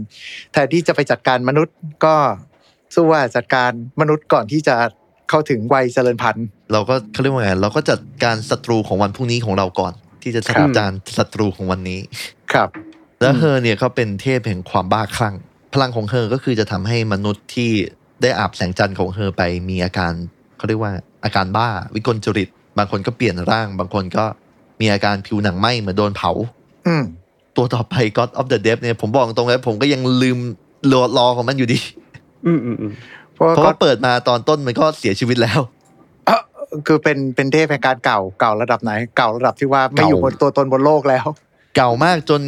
แทนที่จะไปจัดการมนุษย์ก็สู้ว่าจัดการมนุษย์ก่อนที่จะเข้าถึงวัยเจริญพันธุ์ เราก็เขาเรียกว่าไงเราก็จัดการศัตรูของวันพรุ่งนี้ของเราก่อน ที่จะจัดครับการศัตรูของวันนี้ครับ แล้วอืมเฮอเนี่ยเขาเป็นเทพแห่งความบ้าคลั่ง พลังของเฮอก็คือจะทำให้มนุษย์ที่ได้อาบแสงจันทร์ของเฮอไปมีอาการเขาเรียกว่า อาการบ้าวิกลจริต บางคนก็เปลี่ยนร่าง บางคนก็มีอาการผิวหนังไหม้เหมือนโดนเผาอืมตัวต่อไป God of the Dead เนี่ยผมบอกตรงเลยผมก็ยังลืมรอรอของมันอยู่ดีอืมอืมอืมเพราะว่าเพราะก็ว่าเปิดมาตอนต้นมันก็เสียชีวิตแล้วเอ่อคือเป็นเป็นเทพแห่งการเก่าเก่าระดับไหน เก่าระดับที่ว่าไม่อยู่บนตัวตนบนโลกแล้ว เก่ามากจน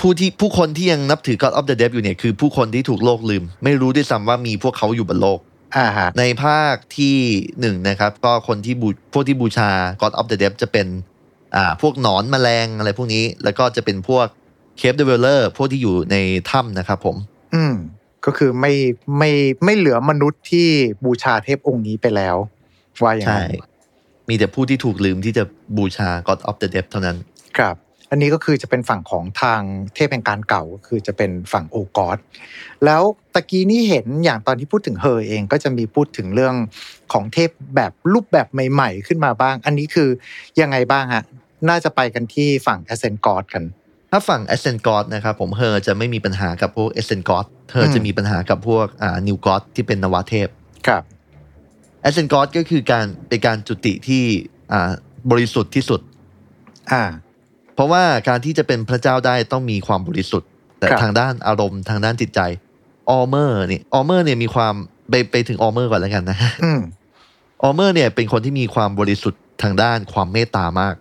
ผู้ที่ผู้คนที่ยังนับถือ God of the Dead อยู่เนี่ยคือผู้คนที่ถูกโลกลืม ไม่รู้ด้วยซ้ำว่ามีพวกเขาอยู่บนโลก อ่าฮะในภาคที่หนึ่งนะครับ ก็คนที่บูพวกที่บูชา God of the Dead จะเป็นอ่าพวกหนอนแมลงอะไรพวกนี้ แล้วก็จะเป็นพวก cave dweller พวกที่อยู่ในถ้ำนะครับผม อืม ก็คือไม่ไม่ไม่เหลือมนุษย์ที่บูชาเทพองค์นี้ไปแล้ว ว่าอย่างใช่นั้นมีแต่ผู้ที่ถูกลืมที่จะบูชา God of the Depths เท่านั้น ครับ อันนี้ก็คือจะเป็นฝั่งของทางเทพแห่งการเก่าก็คือจะเป็นฝั่ง Old Godsแล้วตะกี้นี่เห็นอย่างตอนที่พูดถึงเฮอเองก็จะมีพูดถึงเรื่องของเทพแบบรูปแบบใหม่ ๆ ขึ้นมาบ้าง อันนี้คือยังไงบ้างฮะน่าจะไปกันที่ฝั่ง Ascent God กันถ้าฝั่ง Ascent God นะครับผมเฮอจะไม่มีปัญหากับพวก Ascent God เฮออืมจะมีปัญหากับพวกอ่า New God ที่เป็นนวเทพครับ Ascent God ก็คือการเป็นการจุติที่อ่าบริสุทธิ์ที่สุด อ่า เพราะว่าการที่จะเป็นพระเจ้าได้ต้องมีความบริสุทธิ์ แต่ครับทางด้านอารมณ์ทางด้านจิตใจออเมอร์เนี่ยออเมอร์เนี่ยมีความไปไปถึงออเมอร์ก่อนแล้วกันนะอืมออเมอร์เนี่ยเป็นคนที่มีความบริสุทธิ์ทางด้านความเมตตามาก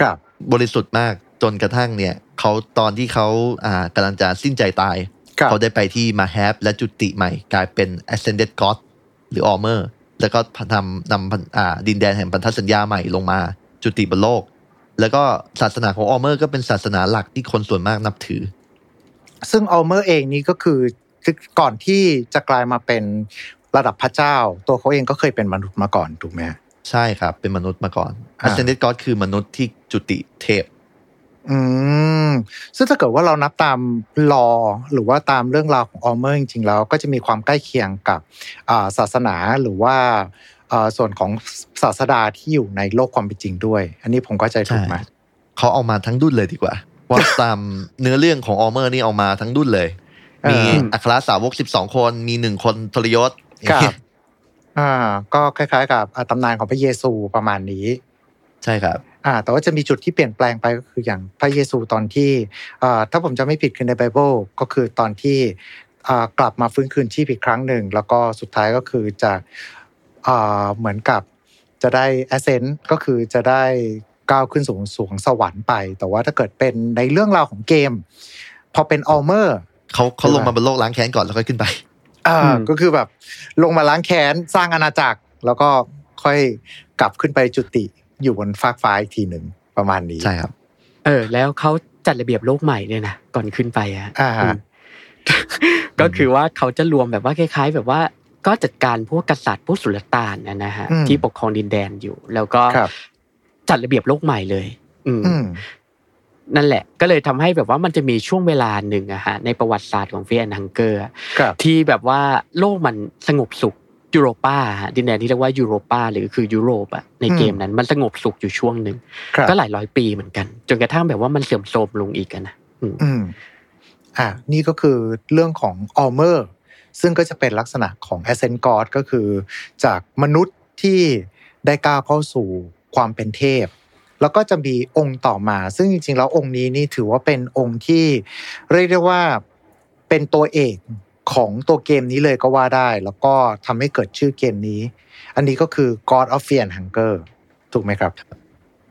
ครับ บริสุทธิ์มากจนกระทั่งเนี่ยเขาตอนที่เขาอ่ากำลังจะสิ้นใจตายครับเขาได้ไปที่ Ma'habre และจุติใหม่ กลายเป็น ascended god หรือออเมอร์แล้วก็นำนำพันอ่าดินแดนแห่งพันธสัญญาใหม่ลงมา จุติบนโลก แล้วก็ศาสนาของออเมอร์ก็เป็นศาสนาหลักที่คนส่วนมากนับถือ ซึ่งอัลเมอร์เองนี่ก็คือคือก่อนที่จะกลายมาเป็นระดับพระเจ้า ตัวเขาเองก็เคยเป็นมนุษย์มาก่อนถูกไหมฮะใช่ครับ เป็นมนุษย์มาก่อนอ่า ascended god คือมนุษย์ที่จุติเทพ อืมซึ่งถ้าเกิดว่าเรานับตามลอหรือว่าตามเรื่องราวของอัลเมอร์จริงๆแล้วก็จะมีความใกล้เคียงกับอ่าศาสนาหรือว่าอ่า ส่วนของศาสดาที่อยู่ในโลกความเป็นจริงด้วย อันนี้ผมก็ใจถูกไหมใช่เขาเอามาทั้งดุนเลยดีกว่าว่าตามเนื้อเรื่องของออเมอร์นี่เอามาทั้งดุนเลย มีอ่าอัครสาวก12คน มีหนึ่งคนทรยศครับอ่า ก็คล้าย ๆ กับอ่าตำนานของพระเยซูประมาณนี้ ใช่ครับ อ่า แต่ว่าจะมีจุดที่เปลี่ยนแปลงไปก็คืออย่างพระเยซูตอนที่อ่าถ้าผมจะไม่ผิดคือในไบเบิลก็คือตอนที่อ่ากลับมาฟื้นคืนชีพอีกครั้งหนึ่ง แล้วก็สุดท้ายก็คือจะอ่า เหมือนกับจะได้ ascend ก็คือจะได้ก้าวขึ้นสู่สรวงสวรรค์ไป แต่ว่าถ้าเกิดเป็นในเรื่องราวของเกม พอเป็นอัลเมอร์เขาเขาใช่ลไหมลงมาบนโลกล้างแค้นก่อนแล้วค่อยขึ้นไปอ่าอืมก็คือแบบลงมาล้างแค้นสร้างอาณาจักร แล้วก็ค่อยกลับขึ้นไปจุติอยู่บนฟากฟ้าอีกทีหนึ่งประมาณนี้ใช่ครับ เออ แล้วเขาจัดระเบียบโลกใหม่ด้วยนะก่อนขึ้นไปอะอ่าฮะอืมก็คือว่าเขาจะรวมแบบว่าคล้าย ๆ แบบว่า ก็จัดการพวกกษัตริย์พวกสุลต่านนะนะฮะอืมที่ปกครองดินแดนอยู่ แล้วก็ครับจัดระเบียบโลกใหม่เลย อืมอืมนั่นแหละ ก็เลยทำให้แบบว่ามันจะมีช่วงเวลาหนึ่งอะฮะในประวัติศาสตร์ของเฟียนฮังเกอร์ครับที่แบบว่าโลกมันสงบสุขยูโรปาฮะดินแดนที่เรียกว่ายูโรปาหรือคือยุโรปอะในเกมนั้นมันสงบสุขอยู่ช่วงหนึ่งครับก็หลายร้อยปีเหมือนกัน จนกระทั่งแบบว่ามันเสื่อมโทรมลงอีกอะนะอืมอืมอ่านี่ก็คือเรื่องของออเมอร์ ซึ่งก็จะเป็นลักษณะของ Ascent God ก็คือ จากมนุษย์ที่ได้ก้าวเข้าสู่ความเป็นเทพ แล้วก็จะมีองค์ต่อมา ซึ่งจริงๆ แล้วองค์นี้นี่ถือว่าเป็นองค์ที่เรียกได้ว่าเป็นตัวเอกของตัวเกมนี้เลยก็ว่าได้ แล้วก็ทำให้เกิดชื่อเกมนี้ อันนี้ก็คือ God of Fear and Hunger ถูกไหมครับ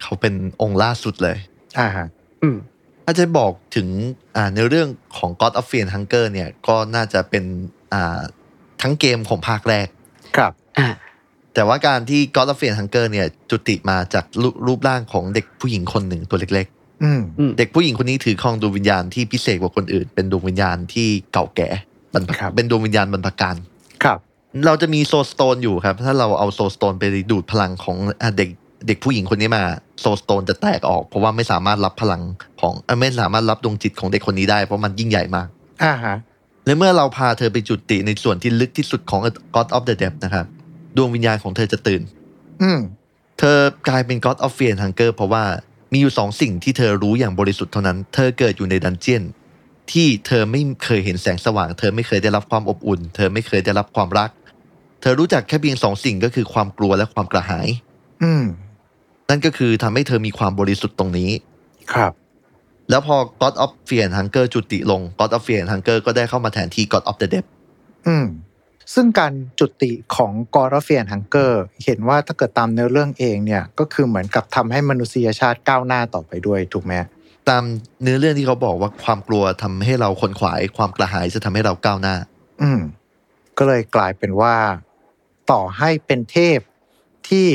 เขาเป็นองค์ล่าสุดเลย อ่าฮะอืมถ้าจะบอกถึงอ่าในเรื่องของ God of Fear and Hunger เนี่ยก็น่าจะเป็นอ่า ทั้งเกมของภาคแรก ครับอ่าแต่ว่าการที่ God of Fear and Hunger เนี่ย จุติมาจากรรูปร่างของเด็กผู้หญิงคนหนึ่งตัวเล็กอืมอืมๆเด็กผู้หญิงคนนี้ถือครองดวงวิญญาณที่พิเศษกว่าคนอื่น เป็นดวงวิญญาณที่เก่าแก่บรรพครับเป็นดวงวิญญาณบรรพกาลครับ เราจะมี soul stone อยู่ครับ ถ้าเราเอา soul stone ไปดูดพลังของอะเด็กเด็กผู้หญิงคนนี้มา soul stone จะแตกออก เพราะว่าไม่สามารถรับพลังของเอ่อไม่สามารถรับดวงจิตของเด็กคนนี้ได้เพราะมันยิ่งใหญ่มากอ่าฮะ และเมื่อเราพาเธอไปจุติในส่วนที่ลึกที่สุดของ God of the Depth นะครับ ดวงวิญญาณของเธอจะตื่น อืมเธอกลายเป็น God of Fear and Hunger เพราะว่ามีอยู่สองสิ่งที่เธอรู้อย่างบริสุทธิ์เท่านั้น เธอเกิดอยู่ใน dungeon ที่เธอไม่เคยเห็นแสงสว่าง เธอไม่เคยได้รับความอบอุ่น เธอไม่เคยได้รับความรัก เธอรู้จักแค่เพียงสองสิ่งก็คือความกลัวและความกระหาย อืมนั่นก็คือทำให้เธอมีความบริสุทธิ์ตรงนี้ ครับ แล้วพอ God of Fear and Hunger จุติลง God of Fear and Hunger ก็ได้เข้ามาแทนที่ God of the Depth อืมซึ่งการจุติของ God of Fear and Hunger เห็นว่าถ้าเกิดตามเนื้อเรื่องเองเนี่ย ก็คือเหมือนกับทำให้มนุษยชาติก้าวหน้าต่อไปด้วยถูกไหมตามเนื้อเรื่องที่เขาบอกว่าความกลัวทำให้เราขนขวาย ความกระหายจะทำให้เราก้าวหน้า อืมก็เลยกลายเป็นว่า ต่อให้เป็นเทพที่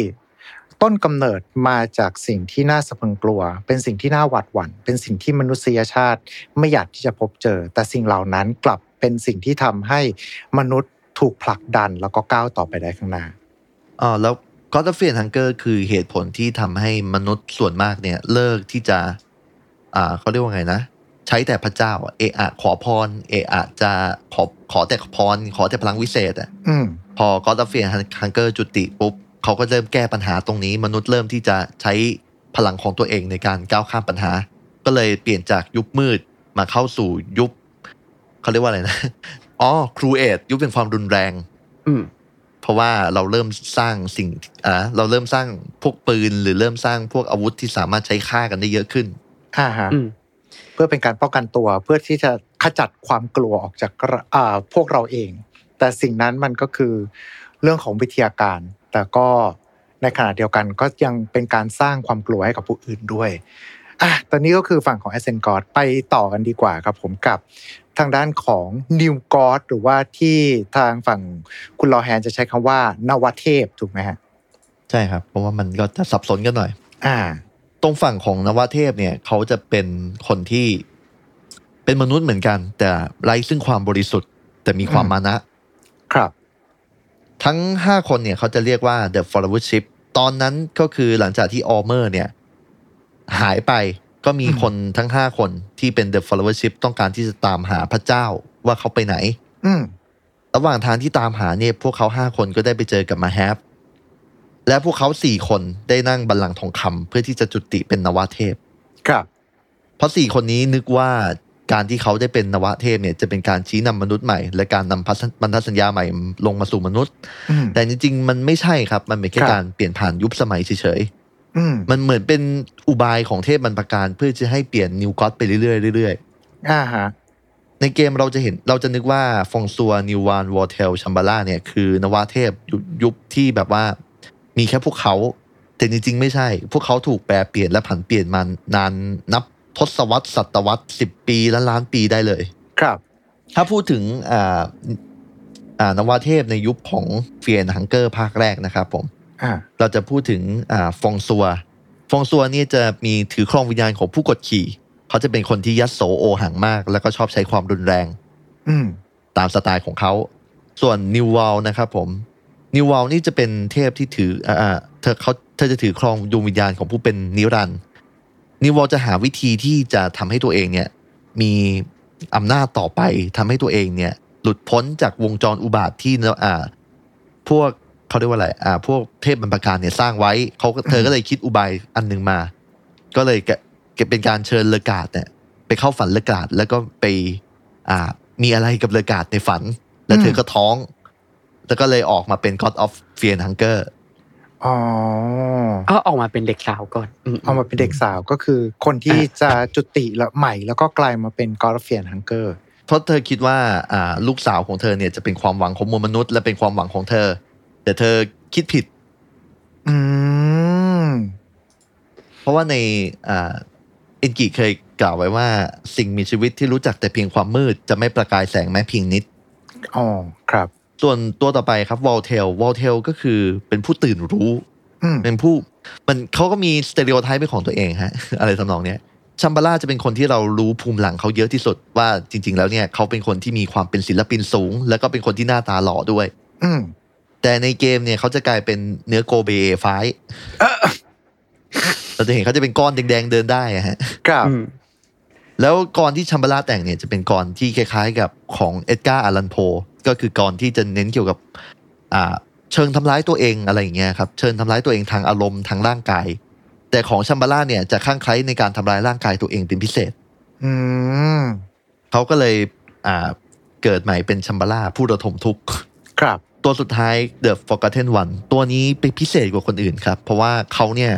ต้นกำเนิดมาจากสิ่งที่น่าสะพรึงกลัว เป็นสิ่งที่น่าหวาดหวั่น เป็นสิ่งที่มนุษยชาติไม่อยากที่จะพบเจอ แต่สิ่งเหล่านั้นกลับเป็นสิ่งที่ทำให้มนุษย์ถูกผลักดันแล้วก็ก้าวต่อไปได้ข้างหน้าอ๋อแล้ว God of Fear and Hunger คือเหตุผลที่ทำให้มนุษย์ส่วนมากเนี่ยเลิกที่จะ อ่าเขาเรียกว่าไงนะ ใช้แต่พระเจ้าอะเอะอะขอพร เอะอะจะขอขอแต่พรขอแต่พลังวิเศษอะอืมพอ God of Fear and Hunger จุติปุ๊บ เขาก็เริ่มแก้ปัญหาตรงนี้ มนุษย์เริ่มที่จะใช้พลังของตัวเองในการก้าวข้ามปัญหา ก็เลยเปลี่ยนจากยุคมืดมาเข้าสู่ยุคเขาเรียกว่าอะไรนะอ๋อครูเอทยุคเป็นความรุนแรง อืมเพราะว่าเราเริ่มสร้างสิ่งอ่าเราเริ่มสร้างพวกปืน หรือเริ่มสร้างพวกอาวุธที่สามารถใช้ฆ่ากันได้เยอะขึ้นอ่าฮะอืมเพื่อเป็นการป้องกันตัวเพื่อที่จะขจัดความกลัวออกจากระอ่าพวกเราเอง แต่สิ่งนั้นมันก็คือเรื่องของวิทยาการ แต่ก็ในขณะเดียวกันก็ยังเป็นการสร้างความกลัวให้กับผู้อื่นด้วยอะตอนนี้ก็คือฝั่งของ a s c e n t God ไปต่อกันดีกว่าครับผมกับทางด้านของ New God หรือว่าที่ทางฝั่งคุณลอแฮนจะใช้คำว่า นวเทพถูกไหมฮะ ใช่ครับ เพราะว่ามันก็จะสับสนกันหน่อย อ่า ตรงฝั่งของนวเทพเนี่ยเขาจะเป็นคนที่เป็นมนุษย์เหมือนกัน แต่ไร้ซึ่งความบริสุทธิ์ แต่มีความอืมมานะครับ ทั้งห้าคนเนี่ยเขาจะเรียกว่า the followership ตอนนั้นก็คือหลังจากที่ออเมอร์เนี่ย หายไปก็มีอืมคนทั้งห้าคนที่เป็น the followership ต้องการที่จะตามหาพระเจ้าว่าเขาไปไหนอืมระหว่างทางที่ตามหาเนี่ย พวกเขาห้าคนก็ได้ไปเจอกับมาแฮปและพวกเขาสี่คนได้นั่งบัลลังก์ทองคำเพื่อที่จะจุติเป็นนวเทพ ครับ เพราะสี่คนนี้นึกว่า การที่เขาได้เป็นนวเทพเนี่ยจะเป็นการชี้นำมนุษย์ใหม่ และการนำพันธพันธสัญญาใหม่ลงมาสู่มนุษย์อืมแต่จริงๆ มันไม่ใช่ครับ มันเป็นแค่ครับการเปลี่ยนผ่านยุคสมัยเฉยอืมๆมันเหมือนเป็นอุบายของเทพบรรพการเพื่อจะให้เปลี่ยนนิวก็อตไปเรื่อยๆเรื่อยอ่าฮะๆในเกมเราจะเห็นเราจะนึกว่าฟองซัวนิววานวอเทลชัมบาร่าเนี่ยคือนวเทพยุคยุคที่แบบว่า มีแค่พวกเขาแต่จริงๆ ไม่ใช่ พวกเขาถูกแปรเปลี่ยนและผันเปลี่ยนมานานนับ ทศวรรษศตวรรษสิบปีและล้านปีได้เลย ครับ ถ้าพูดถึงอ่าอ่านวเทพในยุคของ Fear and Hunger ภาคแรกนะครับผมอ่าเราจะพูดถึงอ่าฟองซัว ฟองซัวนี่จะมีถือครองวิญญาณของผู้กดขี่เขาจะเป็นคนที่ยัดโสโอหังมาก แล้วก็ชอบใช้ความรุนแรงอืมตามสไตล์ของเขา ส่วนนิวว l นะครับผม นิวว l นี่จะเป็นเทพที่ถืออ่าอ่าเธอเขาเธอจะถือครองดวงวิญญาณของผู้เป็นนิรันดร์ นิวว l จะหาวิธีที่จะทำให้ตัวเองเนี่ยมีอำนาจต่อไปทำให้ตัวเองเนี่ยหลุดพ้นจากวงจรอุบาทที่อ่าพวกเขาเรียกว่าอะไรอ่าพวกเทพบรรพการเนี่ยสร้างไว้เขาก็เธอก็เลยคิดอุบายอันหนึ่งมา ก็เลยเก็บเป็นการเชิญเลกาดเนี่ยไปเข้าฝันเลกาดแล้วก็ไปอ่ามีอะไรกับเลกาดในฝัน แล้วเธอก็ท้อง แล้วก็เลยออกมาเป็น God of Fear and Hunger อ๋อก็ออกมาเป็นเด็กสาวก่อนมเอามาเป็นเด็กสาวก็คือ คนที่จะจุติแล้วใหม่ แล้วก็กลายมาเป็นกอร์เฟียนฮังเกอร์เพราะเธอคิดว่าอ่าลูกสาวของเธอเนี่ยจะเป็นความหวังของมวลมนุษย์ และเป็นความหวังของเธอ แต่เธอคิดผิด อืม เพราะว่าในอ่าเอ็นกิเคยกล่าวไว้ว่า สิ่งมีชีวิตที่รู้จักแต่เพียงความมืด จะไม่ประกายแสงแม้เพียงนิดอ๋อครับ ส่วนตัวต่อไปครับวอลเทลวอลเทลก็คือเป็นผู้ตื่นรู้อืมเป็นผู้ มันเขาก็มีสเต r ร o โอไทป์เป็นของตัวเองฮะ อะไรทำนองเนี้ยชัมบาร่าจะเป็นคนที่เรารู้ภูมิหลังเขาเยอะที่สุดว่าจริง ๆ แล้วเนี่ยเขาเป็นคนที่มีความเป็นศิลปินสูง แล้วก็เป็นคนที่หน้าตาหล่อด้วยอืมแต่ในเกมเนี่ยเขาจะกลายเป็นเนื้อโกเบไฟเราจะเห็นเขาจะเป็นก้อนแดงๆเดินได้อะฮะครับอืมแล้วกรที่ชัมบาร่าแต่งเนี่ยจะเป็นกรที่คล้ายๆ กับของเอ็ดการ์อารันโพ ก็คือกรที่จะเน้นเกี่ยวกับ อ่า เชิงทำร้ายตัวเองอะไรอย่างเงี้ยครับ เชิงทำร้ายตัวเองทางอารมณ์ทางร่างกาย แต่ของชัมบาร่าเนี่ยจะข้างใคล้ในการทำร้ายร่างกายตัวเองเป็นพิเศษ อืมเขาก็เลย อ่า เกิดใหม่เป็นชัมบาร่าผู้ระทมทุกข์ครับ ตัวสุดท้าย The Forgotten One ตัวนี้เป็นพิเศษกว่าคนอื่นครับ เพราะว่าเขาเนี่ย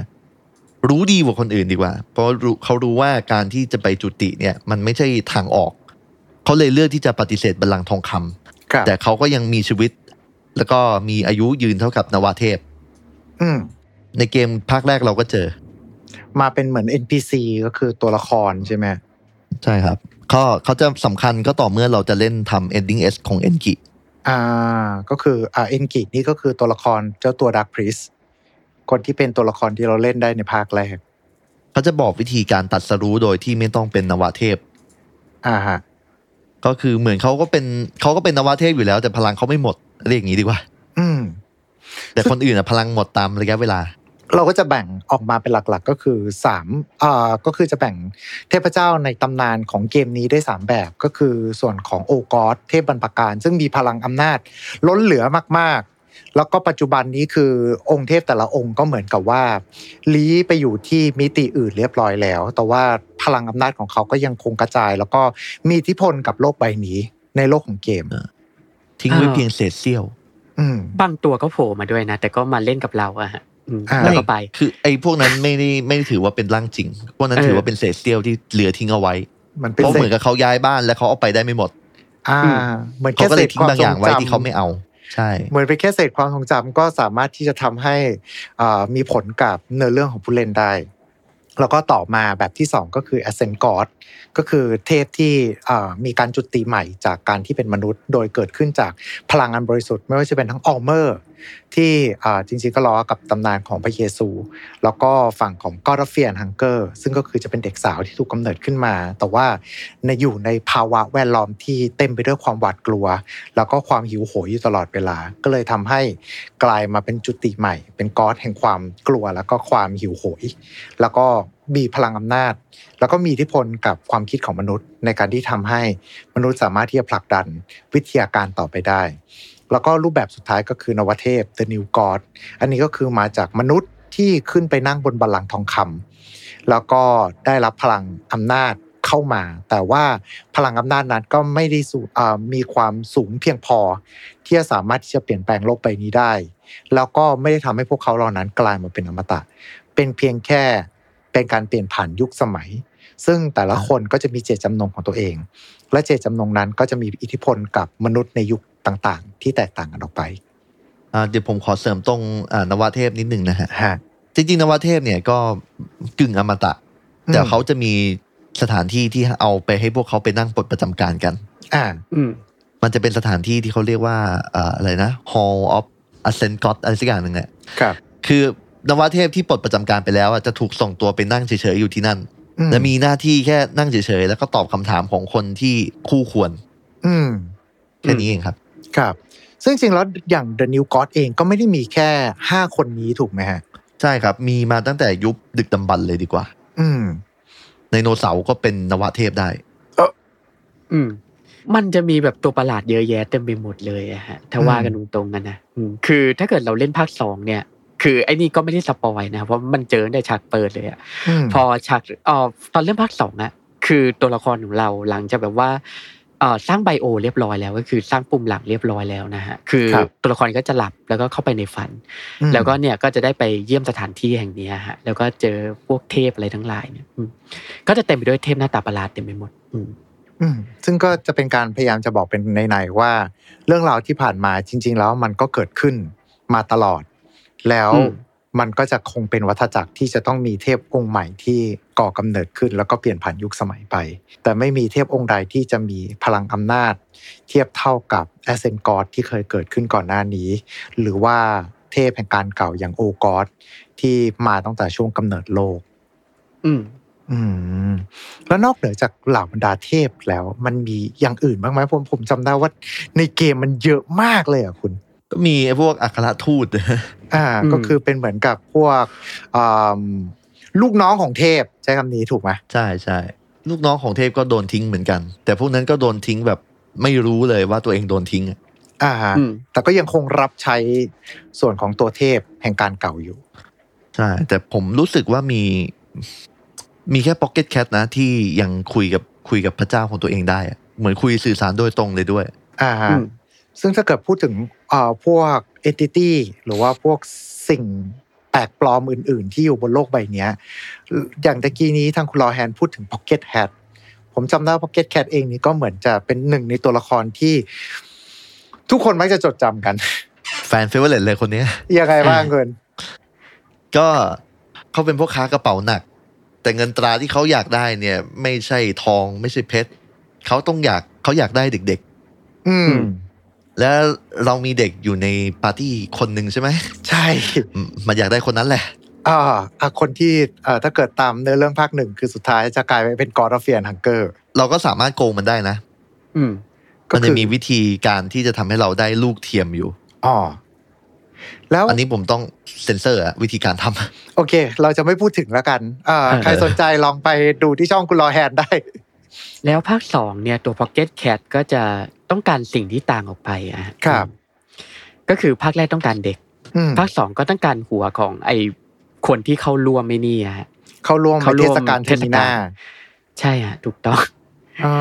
รู้ดีกว่าคนอื่นดีกว่า เพราะรู้เขารู้ว่าการที่จะไปจุติเนี่ย มันไม่ใช่ทางออก เขาเลยเลือกที่จะปฏิเสธบัลลังก์ทองคำครับ แต่เขาก็ยังมีชีวิต แล้วก็มีอายุยืนเท่ากับนวาเทพ อืมในเกมภาคแรกเราก็เจอ มาเป็นเหมือน NPC ก็คือตัวละครใช่ไหมใช่ครับเขาเขาจะสำคัญก็ต่อเมื่อเราจะเล่นทำ ending S ของ e n g i อ่า ก็คืออ่าเอ็นกินี่ก็คือตัวละครเจ้าตัวดักพริสคนที่เป็นตัวละครที่เราเล่นได้ในภาคแรกเขาจะบอกวิธีการตัดสรู้โดยที่ไม่ต้องเป็นนวาเทพ อ่าฮะ ก็คือเหมือนเขาก็เป็นเขาก็เป็นนวาเทพอยู่แล้ว แต่พลังเขาไม่หมดเรียกอย่างนี้ดีกว่า อืม แต่คนอื่นอะพลังหมดตามระยะเวลา เราก็จะแบ่งออกมาเป็นหลักๆ ก็คือสามอ่าก็คือจะแบ่งเทพเจ้าในตำนานของเกมนี้ได้สามแบบก็คือส่วนของโอกอสเทพบรรพการ ซึ่งมีพลังอำนาจ ล้นเหลือมากๆ แล้วก็ปัจจุบันนี้คือองค์เทพแต่ละองค์ก็เหมือนกับว่าลี้ไปอยู่ที่มิติอื่นเรียบร้อยแล้ว แต่ว่าพลังอำนาจของเขาก็ยังคงกระจาย แล้วก็มีอิทธิพลกับโลกใบนี้ในโลกของเกมทิ้งไว้อ่าเพียงเศษเสี้ยวอืมบางตัวก็โผล่มาด้วยนะ แต่ก็มาเล่นกับเราอะฮะอืมอ่าแล้วก็ไป คือไอ้พวกนั้นไม่ได้ไม่ได้ถือว่าเป็นร่างจริง พวกนั้นเออถือว่าเป็นเศษเสี้ยวที่เหลือทิ้งเอาไว้มันเพเป็นราะเศเหมือษนกับเขาย้ายบ้านแล้วเขาเอาไปได้ไม่หมด อ่าอืมเหมือนเขาแค่ก็เศเลยษทิ้คงวามบางทอรย่างงไว้จำที่เขาไม่เอา ใช่เหมือนเป็นแค่เศษความทรงจำก็สามารถที่จะทำให้มีผลกับเนื้อเรื่องของผู้เล่นได้ แล้วก็ต่อมาแบบที่ 2 ก็คือ Ascend God ก็คือเทพที่มีการจุติใหม่จากการที่เป็นมนุษย์ โดยเกิดขึ้นจากพลังงานบริสุทธิ์ ไม่ว่าจะเป็นทั้งออเมอร์ ที่จริงๆก็ล้อกับตำนานของพระเยซู แล้วก็ฝั่งของกอร์เฟียนฮังเกอร์ ซึ่งก็คือจะเป็นเด็กสาวที่ถูกกำเนิดขึ้นมา แต่ว่าในอยู่ในภาวะแวดล้อมที่เต็มไปด้วยความหวาดกลัว แล้วก็ความหิวโหยอยู่ตลอดเวลา ก็เลยทำให้กลายมาเป็นจุติใหม่ เป็นก๊อดแห่งความกลัวแล้วก็ความหิวโหย แล้วก็มีพลังอำนาจ แล้วก็มีอิทธิพลกับความคิดของมนุษย์ ในการที่ทำให้มนุษย์สามารถที่จะผลักดันวิทยาการต่อไปได้ แล้วก็รูปแบบสุดท้ายก็คือนวเทพ The New God อันนี้ก็คือมาจากมนุษย์ที่ขึ้นไปนั่งบนบัลลังก์ทองคำแล้วก็ได้รับพลังอำนาจเข้ามา แต่ว่าพลังอำนาจนั้นก็ไม่ได้สูมีความสูงเพียงพอ ที่จะสามารถที่จะเปลี่ยนแปลงโลกใบนี้ได้ แล้วก็ไม่ได้ทำให้พวกเขาเหล่านั้นกลายมาเป็นอมตะ เป็นเพียงแค่เป็นการเปลี่ยนผ่านยุคสมัย ซึ่งแต่ละคนก็จะมีเจตจำนงของตัวเอง และเจตจำนงนั้นก็จะมีอิทธิพลกับมนุษย์ในยุคต่างๆ ที่แตกต่างกันออกไปอ่าเดี๋ยวผมขอเสริมตรงอ่านวเทพนิดหนึ่งนะฮะฮะจริงๆนวเทพเนี่ยก็กึ่งอมตะอืมแต่เขาจะมีสถานที่ที่เอาไปให้พวกเขาไปนั่งปลดประจำการกัน อ่าอืมมันจะเป็นสถานที่ที่เขาเรียกว่าอ่าอะไรนะ Hall of Ascent God อะไรสักอย่างหนึ่งแหละครับ คือนวเทพที่ปลดประจำการไปแล้วอะจะถูกส่งตัวไปนั่งเฉยๆอยู่ที่นั่นอืม และมีหน้าที่แค่นั่งเฉยๆแล้วก็ตอบคำถามของคนที่คู่ควร อืมแค่นี้เองครับ ครับ ซึ่งจริงๆแล้วอย่าง The New God เองก็ไม่ได้มีแค่ห้าคนนี้ถูกไหมฮะ ใช่ครับ มีมาตั้งแต่ยุคดึกดำบรรพ์เลยดีกว่า อืมไดโนเสาร์ก็เป็นนวเทพได้อืม มันจะมีแบบตัวประหลาดเยอะแยะเต็มไปหมดเลยอะฮะ ถ้าอืมว่ากันตรงๆกันนะอืมคือถ้าเกิดเราเล่นภาคสองเนี่ย คือไอ้นี่ก็ไม่ได้สปอยนะเพราะมันเจอในฉากเปิดเลยอะอืมพอฉากเอ่อตอนเริ่มภาคสองอะคือตัวละครของเราหลังจากแบบว่าเอ่อสร้างไบโอเรียบร้อยแล้วก็คือสร้างปุ่มหลังเรียบร้อยแล้วนะฮะคือครับตัวละครก็จะหลับแล้วก็เข้าไปในฝันอืมแล้วก็เนี่ยก็จะได้ไปเยี่ยมสถานที่แห่งเนี้ยฮะแล้วก็เจอพวกเทพอะไรทั้งหลายเนี่ยอืมก็จะเต็มไปด้วยเทพหน้าตาประหลาดเต็มไปหมดอืมอืมซึ่งก็จะเป็นการพยายามจะบอกเป็นในๆว่า เรื่องราวที่ผ่านมาจริง ๆ แล้วมันก็เกิดขึ้นมาตลอด แล้วอืมมันก็จะคงเป็นวัฏจักรที่จะต้องมีเทพองค์ใหม่ที่ก่อกำเนิดขึ้น แล้วก็เปลี่ยนผ่านยุคสมัยไป แต่ไม่มีเทพองค์ใดที่จะมีพลังอำนาจ เทียบเท่ากับแอสเซนกอดที่เคยเกิดขึ้นก่อนหน้านี้ หรือว่าเทพแห่งการเก่าอย่างโอกอดที่มาตั้งแต่ช่วงกำเนิดโลก อืมอืมแล้วนอกเหนือจากเหล่าบรรดาเทพแล้ว มันมีอย่างอื่นบ้างไหมผมผมจำได้ว่าในเกมมันเยอะมากเลยอะคุณ ก็มีไอ้พวกอัครทูต อ่าอืมก็คือเป็นเหมือนกับพวกอ่าลูกน้องของเทพใช้คำนี้ถูกไหมใช่ใช่ลูกน้องของเทพก็โดนทิ้งเหมือนกัน แต่พวกนั้นก็โดนทิ้งแบบไม่รู้เลยว่าตัวเองโดนทิ้งอะอ่าอืมแต่ก็ยังคงรับใช้ส่วนของตัวเทพแห่งการเก่าอยู่ใช่แต่ผมรู้สึกว่ามีมีแค่ Pocket Cat นะที่ยังคุยกับคุยกับพระเจ้าของตัวเองได้อะเหมือนคุยสื่อสารโดยตรงเลยด้วย อ่าอืม ซึ่งถ้าเกิดพูดถึงเอ่อพวก entity หรือว่าพวกสิ่งแปลกปลอมอื่น ๆ ที่อยู่บนโลกใบเนี้ยอย่างตะกี้นี้ทางคุณลอแฮนพูดถึง Pocket Cat ผมจำได้ว่า Pocket Cat เองนี่ก็เหมือนจะเป็นหนึ่งในตัวละครที่ ทุกคนมักจะจดจำกัน fan favorite เลยคนเนี้ยยังไงบ้างเกินก็เขาเป็นพวกค้ากระเป๋าหนัก แต่เงินตราที่เขาอยากได้เนี่ย ไม่ใช่ทองไม่ใช่เพชรเขาต้องอยากเขาอยากได้เด็กอืมๆ แล้วเรามีเด็กอยู่ในปาร์ตี้คนหนึ่งใช่ไหมใช่อืมมันอยากได้คนนั้นแหละอ่าอะคนที่เอ่อถ้าเกิดตามเนื้อเรื่องภาคหนึ่งคือสุดท้ายจะกลายไปเป็น God Fear and Hunger เราก็สามารถโกงมันได้นะ อืมก็มันคือจะมีวิธีการที่จะทำให้เราได้ลูกเทียมอยู่อ๋อแล้วอันนี้ผมต้องเซ็นเซอร์อะวิธีการทำโอเค เราจะไม่พูดถึงแล้วกันอ่าเออใครสนใจลองไปดูที่ช่องคุณรอแฮนได้ แล้วภาคสองเนี่ยตัว Pocket Cat ก็จะต้องการสิ่งที่ต่างออกไปอะฮะครับ ก็คือภาคแรกต้องการเด็กอืมภาคสองก็ต้องการหัวของไอ้คนที่เข้าร่วมไม่นี่อะฮะเข้าร่วมเข้าร่เทวมศกาลเทมินาใช่ฮะถูกต้องอ๋อ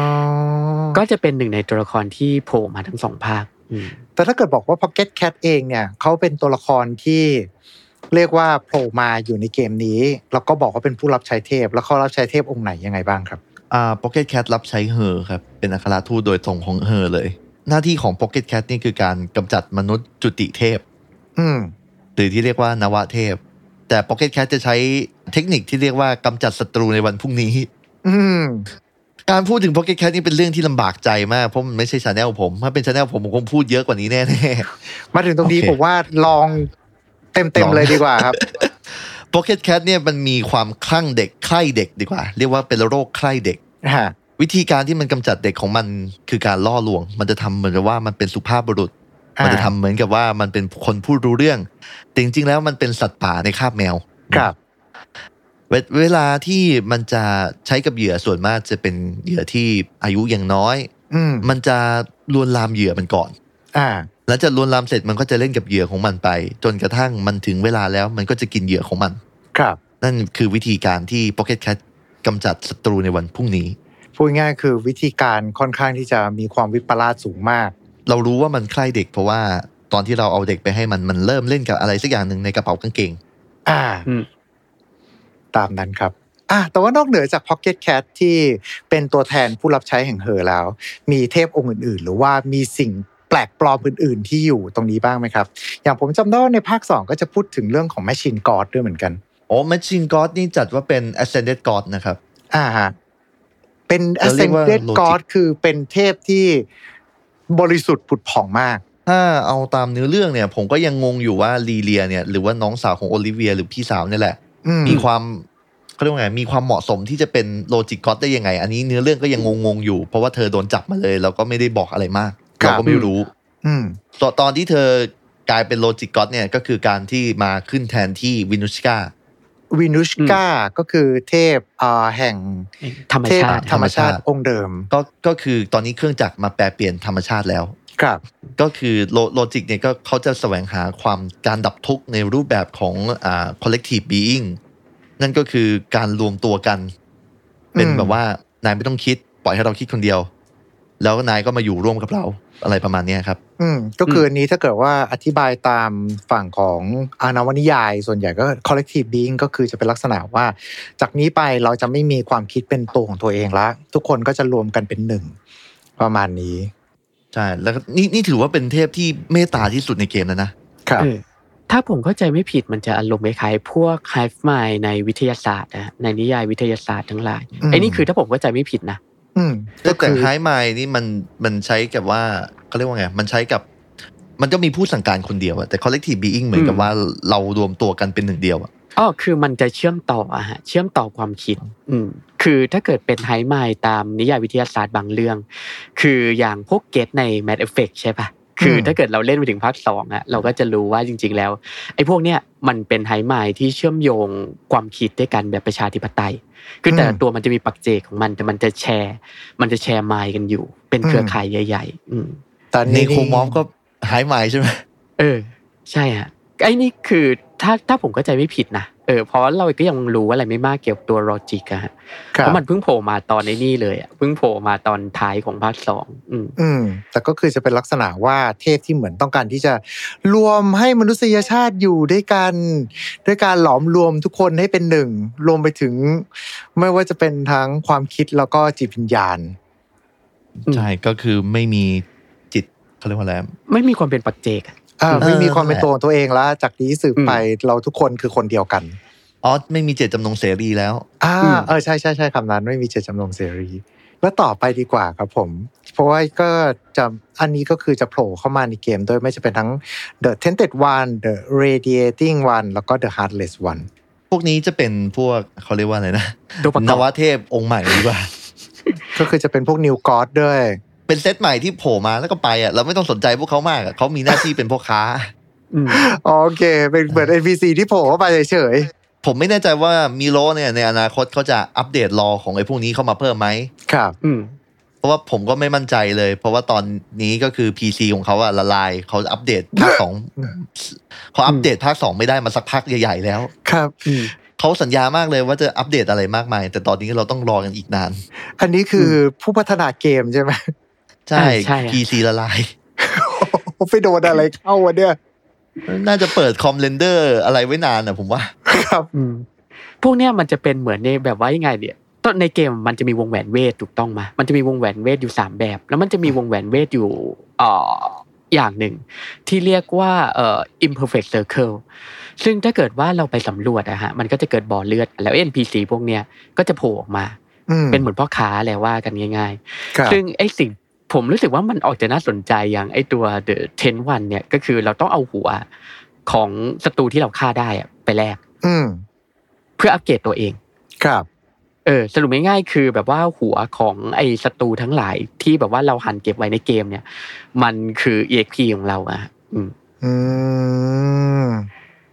ก็จะเป็นหนึ่งในตัวละครที่โผล่มาทั้งสองภาคอืมแต่ถ้าเกิดบอกว่า Pocket Cat เองเนี่ยเขาเป็นตัวละครที่เรียกว่าโผล่มาอยู่ในเกมนี้ แล้วก็บอกว่าเป็นผู้รับใช้เทพ แล้วเขารับใช้เทพองค์ไหนยังไงบ้างครับ อ่า Pocket Cat รับใช้ Rher ครับ เป็นอัครทูตโดยตรงของ Rher เลย หน้าที่ของ Pocket Cat นี่คือการกำจัดมนุษย์จุติเทพ อืมหรือที่เรียกว่านวเทพ แต่ Pocket Cat จะใช้เทคนิคที่เรียกว่ากำจัดศัตรูในวันพรุ่งนี้ อืมการพูดถึง Pocket Cat นี่เป็นเรื่องที่ลำบากใจมากเพราะมันไม่ใช่ channel ผมถ้าเป็น channel ผมผมคงพูดเยอะกว่านี้แน่มาถึงตรงนี้โอเคผมว่าลองเต็มลเต็มองเลยดีกว่าครับๆ Pocket Cat เนี่ยมันมีความคลั่งเด็กใคร่เด็กดีกว่า เรียกว่าเป็นโรคใคร่เด็กฮะ วิธีการที่มันกำจัดเด็กของมันคือการล่อลวง มันจะทำเหมือนกับว่ามันเป็นสุภาพบุรุษ มันจะทำเหมือนกับว่ามันเป็นคนพูดรู้เรื่อง แต่จริงๆแล้วมันเป็นสัตว์ป่าในคาบแมว ครับ เวเวลาที่มันจะใช้กับเหยื่อส่วนมากจะเป็นเหยื่อที่อายุยังน้อย อืมมันจะลวนลามเหยื่อมันก่อน อ่าหลังจากลวนลามเสร็จมันก็จะเล่นกับเหยื่อของมันไป จนกระทั่งมันถึงเวลาแล้วมันก็จะกินเหยื่อของมัน ครับ นั่นคือวิธีการที่ Pocket Cat กำจัดศัตรูในวันพรุ่งนี้ พูดง่ายๆคือวิธีการค่อนข้างที่จะมีความวิปลาสสูงมาก เรารู้ว่ามันใคร่เด็กเพราะว่าตอนที่เราเอาเด็กไปให้มันมันเริ่มเล่นกับอะไรสักอย่างหนึ่งในกระเป๋ากางเกง อ่าอืมตามนั้นครับอะแต่ว่านอกเหนือจาก Pocket Cat ที่เป็นตัวแทนผู้รับใช้แห่งเฮอแล้ว มีเทพองค์อื่น ๆ หรือว่ามีสิ่งแปลกปลอมอื่น ๆ ที่อยู่ตรงนี้บ้างไหมครับ อย่างผมจำได้ว่าในภาค 2 ก็จะพูดถึงเรื่องของ Machine God ด้วยเหมือนกัน โอ้ Machine God นี่จัดว่าเป็น Ascended God นะครับ อ่าฮะเป็นเราเรียกว่า Ascended Logic God คือเป็นเทพที่บริสุทธิ์ผุดผ่องมาก ถ้าเอาตามเนื้อเรื่องเนี่ย ผมก็ยังงงอยู่ว่าลีเลียเนี่ยหรือว่าน้องสาวของโอลิเวียหรือพี่สาวเนี่ยแหละอืมมีความเขาเรียกว่าไงมีความเหมาะสมที่จะเป็นโลจิกก็อตได้ยังไง อันนี้เนื้อเรื่องก็ยังงงๆอยู่ เพราะว่าเธอโดนจับมาเลยแล้วก็ไม่ได้บอกอะไรมากครับเราก็ไม่รู้ อืมตอนตอนที่เธอกลายเป็น Logic God เนี่ยก็คือการที่มาขึ้นแทนที่วินุชกา วินุชกาก็คือเทพอ่าแห่งธรรมเทพชาติธรรมชาติธรรมชาติองค์เดิม ก็ก็คือตอนนี้เครื่องจักรมาแปรเปลี่ยนธรรมชาติแล้วครับก็คือโล Logic เนี่ยก็เขาจะแสวงหาความการดับทุกข์ในรูปแบบของอ่า collective being นั่นก็คือการรวมตัวกัน เป็นอืมแบบว่านายไม่ต้องคิด ปล่อยให้เราคิดคนเดียว แล้วนายก็มาอยู่ร่วมกับเรา อะไรประมาณเนี้ยครับ อืมก็คืออันนี้ถ้าเกิดว่าอธิบายตามฝั่งของอานวนิยาย ส่วนใหญ่ก็ collective being ก็คือจะเป็นลักษณะว่า จากนี้ไปเราจะไม่มีความคิดเป็นตัวของตัวเองละทุกคนก็จะรวมกันเป็นหนึ่งประมาณนี้ใช่แล้วก็นี่นี่ถือว่าเป็นเทพที่เมตตาที่สุดในเกมแล้วนะครับเออถ้าผมเข้าใจไม่ผิดมันจะอารมณ์คล้ายๆพวกไฮฟ์ไมในวิทยาศาสตร์นะในนิยายวิทยาศาสตร์ทั้งหลายอืมไอ้นี่คือถ้าผมเข้าใจไม่ผิดนะ อืมแต่ก็แต่คือไฮไมนี่มันมันใช้กับว่าเขาเรียกว่าไงมันใช้กับ มันก็มีผู้สั่งการคนเดียวอะแต่ collective being เหมือนกับอืมว่าเรารวมตัวกันเป็นหนึ่งเดียวอะอ๋อคือมันจะเชื่อมต่ออะฮะเชื่อมต่อความคิด อืมคือถ้าเกิดเป็นไฮไมตามนิยายวิทยาศาสตร์บางเรื่อง คืออย่างพวกเกตใน Mad Effect ใช่ปะ คือถ้าเกิดเราเล่นไปถึงภาคสองอะเราก็จะรู้ว่าจริง ๆ แล้วไอ้พวกเนี้ยมันเป็นไฮไมที่เชื่อมโยงความคิดด้วยกันแบบประชาธิปไตย คือแต่ละตัวมันจะมีปักเจกของมันแต่มันจะแชร์ มันจะแชร์ไมล์กันอยู่ เป็นเครือข่ายใหญ่ ๆ อืมแต่ในนี่โคมอฟก็ไฮไมใช่ไหมเออ ใช่ฮะ ไอ้นี่คือถ้าถ้าผมเข้าใจไม่ผิดนะเออเพราะเราก็ยังรู้อะไรไม่มากเกี่ยวกับตัวโลจิกอะฮะครัเพบราะมันเพิ่งโผล่มาตอนในนี่เลยอะเพิ่งโผล่มาตอนท้ายของภาคสองอืมอืมแต่ก็คือจะเป็นลักษณะว่าเทพที่เหมือนต้องการที่จะรวมให้มนุษยชาติอยู่ด้วยกัน ด้วยการหลอมรวมทุกคนให้เป็นหนึ่ง รวมไปถึง ไม่ว่าจะเป็นทั้งความคิดแล้วก็จิตวิญญาณอืมใช่ก็คือไม่มีจิตเขาเรียกว่าอะไรไม่มีความเป็นปักเจก อะอ่าเออไม่มีความเป็นนั่นแหละตัวของตัวเองแล้ว จากนี้สืบอืมไปเราทุกคนคือคนเดียวกันอ๋อไม่มีเจตจำนงเสรีแล้ว อ่าอืมเออใช่ใช่ใช่คำนั้นไม่มีเจตจำนงเสรี แล้วต่อไปดีกว่าครับผม เพราะว่าก็จะอันนี้ก็คือจะโผล่เข้ามาในเกมด้วยไม่จะเป็นทั้ง The Tented One The Radiating One แล้วก็ The Heartless One พวกนี้จะเป็นพวกเขาเรียกว่าอะไรนะตัวประกนอบวเทพองค์ใหม่ดีกว่า ก็คือจะเป็นพวก New God ด้วย เป็นเซตใหม่ที่โผล่มาแล้วก็ไปอะเราไม่ต้องสนใจพวกเขามากอะเขามีหน้าที่เป็นพ่อค้าอืมโอเค เป็นเหมือน NPC ที่โผล่เข้าไปเฉยผมไม่แน่ใจว่ามีโลเนี่ยในอนาคตเขาจะอัปเดตรอของไอ้พวกนี้เข้ามาเพิ่มไหมๆครับ อืมเพราะว่าผมก็ไม่มั่นใจเลย เพราะว่าตอนนี้ก็คือ PC ของเขาอะละลายเขาอัปเดตภาคสองเขาอัปเดตภาคสองไม่ได้มาสักพักใหญ่ๆแล้ว ครับอืมเขาสัญญามากเลยว่าจะอัปเดตอะไรมากมาย แต่ตอนนี้เราต้องรอกันอีกนาน อันนี้คือผู้พัฒนาเกมใช่ไหม ใช่อ่าใช่อะ PC ละลายไปโดนอะไรเข้าวะเนี่ยน่าจะเปิดคอมเรนเดอร์อะไรไว้นานอะผมว่า ครับอืมพวกเนี้ยมันจะเป็นเหมือนในแบบว่ายังไงเนี่ยตอนในเกมมันจะมีวงแหวนเวทถูกต้องมามันจะมีวงแหวนเวทอยู่สามแบบ แล้วมันจะมีวงแหวนเวทอยู่เอ่ออย่างหนึ่ง ที่เรียกว่าเอ่อ imperfect circle ซึ่งถ้าเกิดว่าเราไปสำรวจอะฮะมันก็จะเกิดบ่อเลือด แล้ว NPC พวกเนี้ยก็จะโผล่ออกมาอืมเป็นเหมือนพ่อค้าแหละว่ากันง่ายครับๆซึ่งไอ้สิ่ง ผมรู้สึกว่ามันออกจะน่าสนใจอย่างไอ้ตัว The Ten One เนี่ยก็คือเราต้องเอาหัวของศัตรูที่เราฆ่าได้อะไปแลกอืมเพื่ออัปเกรดตัวเอง ครับ เออ สรุปง่ายๆคือแบบว่าหัวของไอ้ศัตรูทั้งหลายที่แบบว่าเราหันเก็บไว้ในเกม เนี่ย มันคือ EXP ของเราอะอืมอืม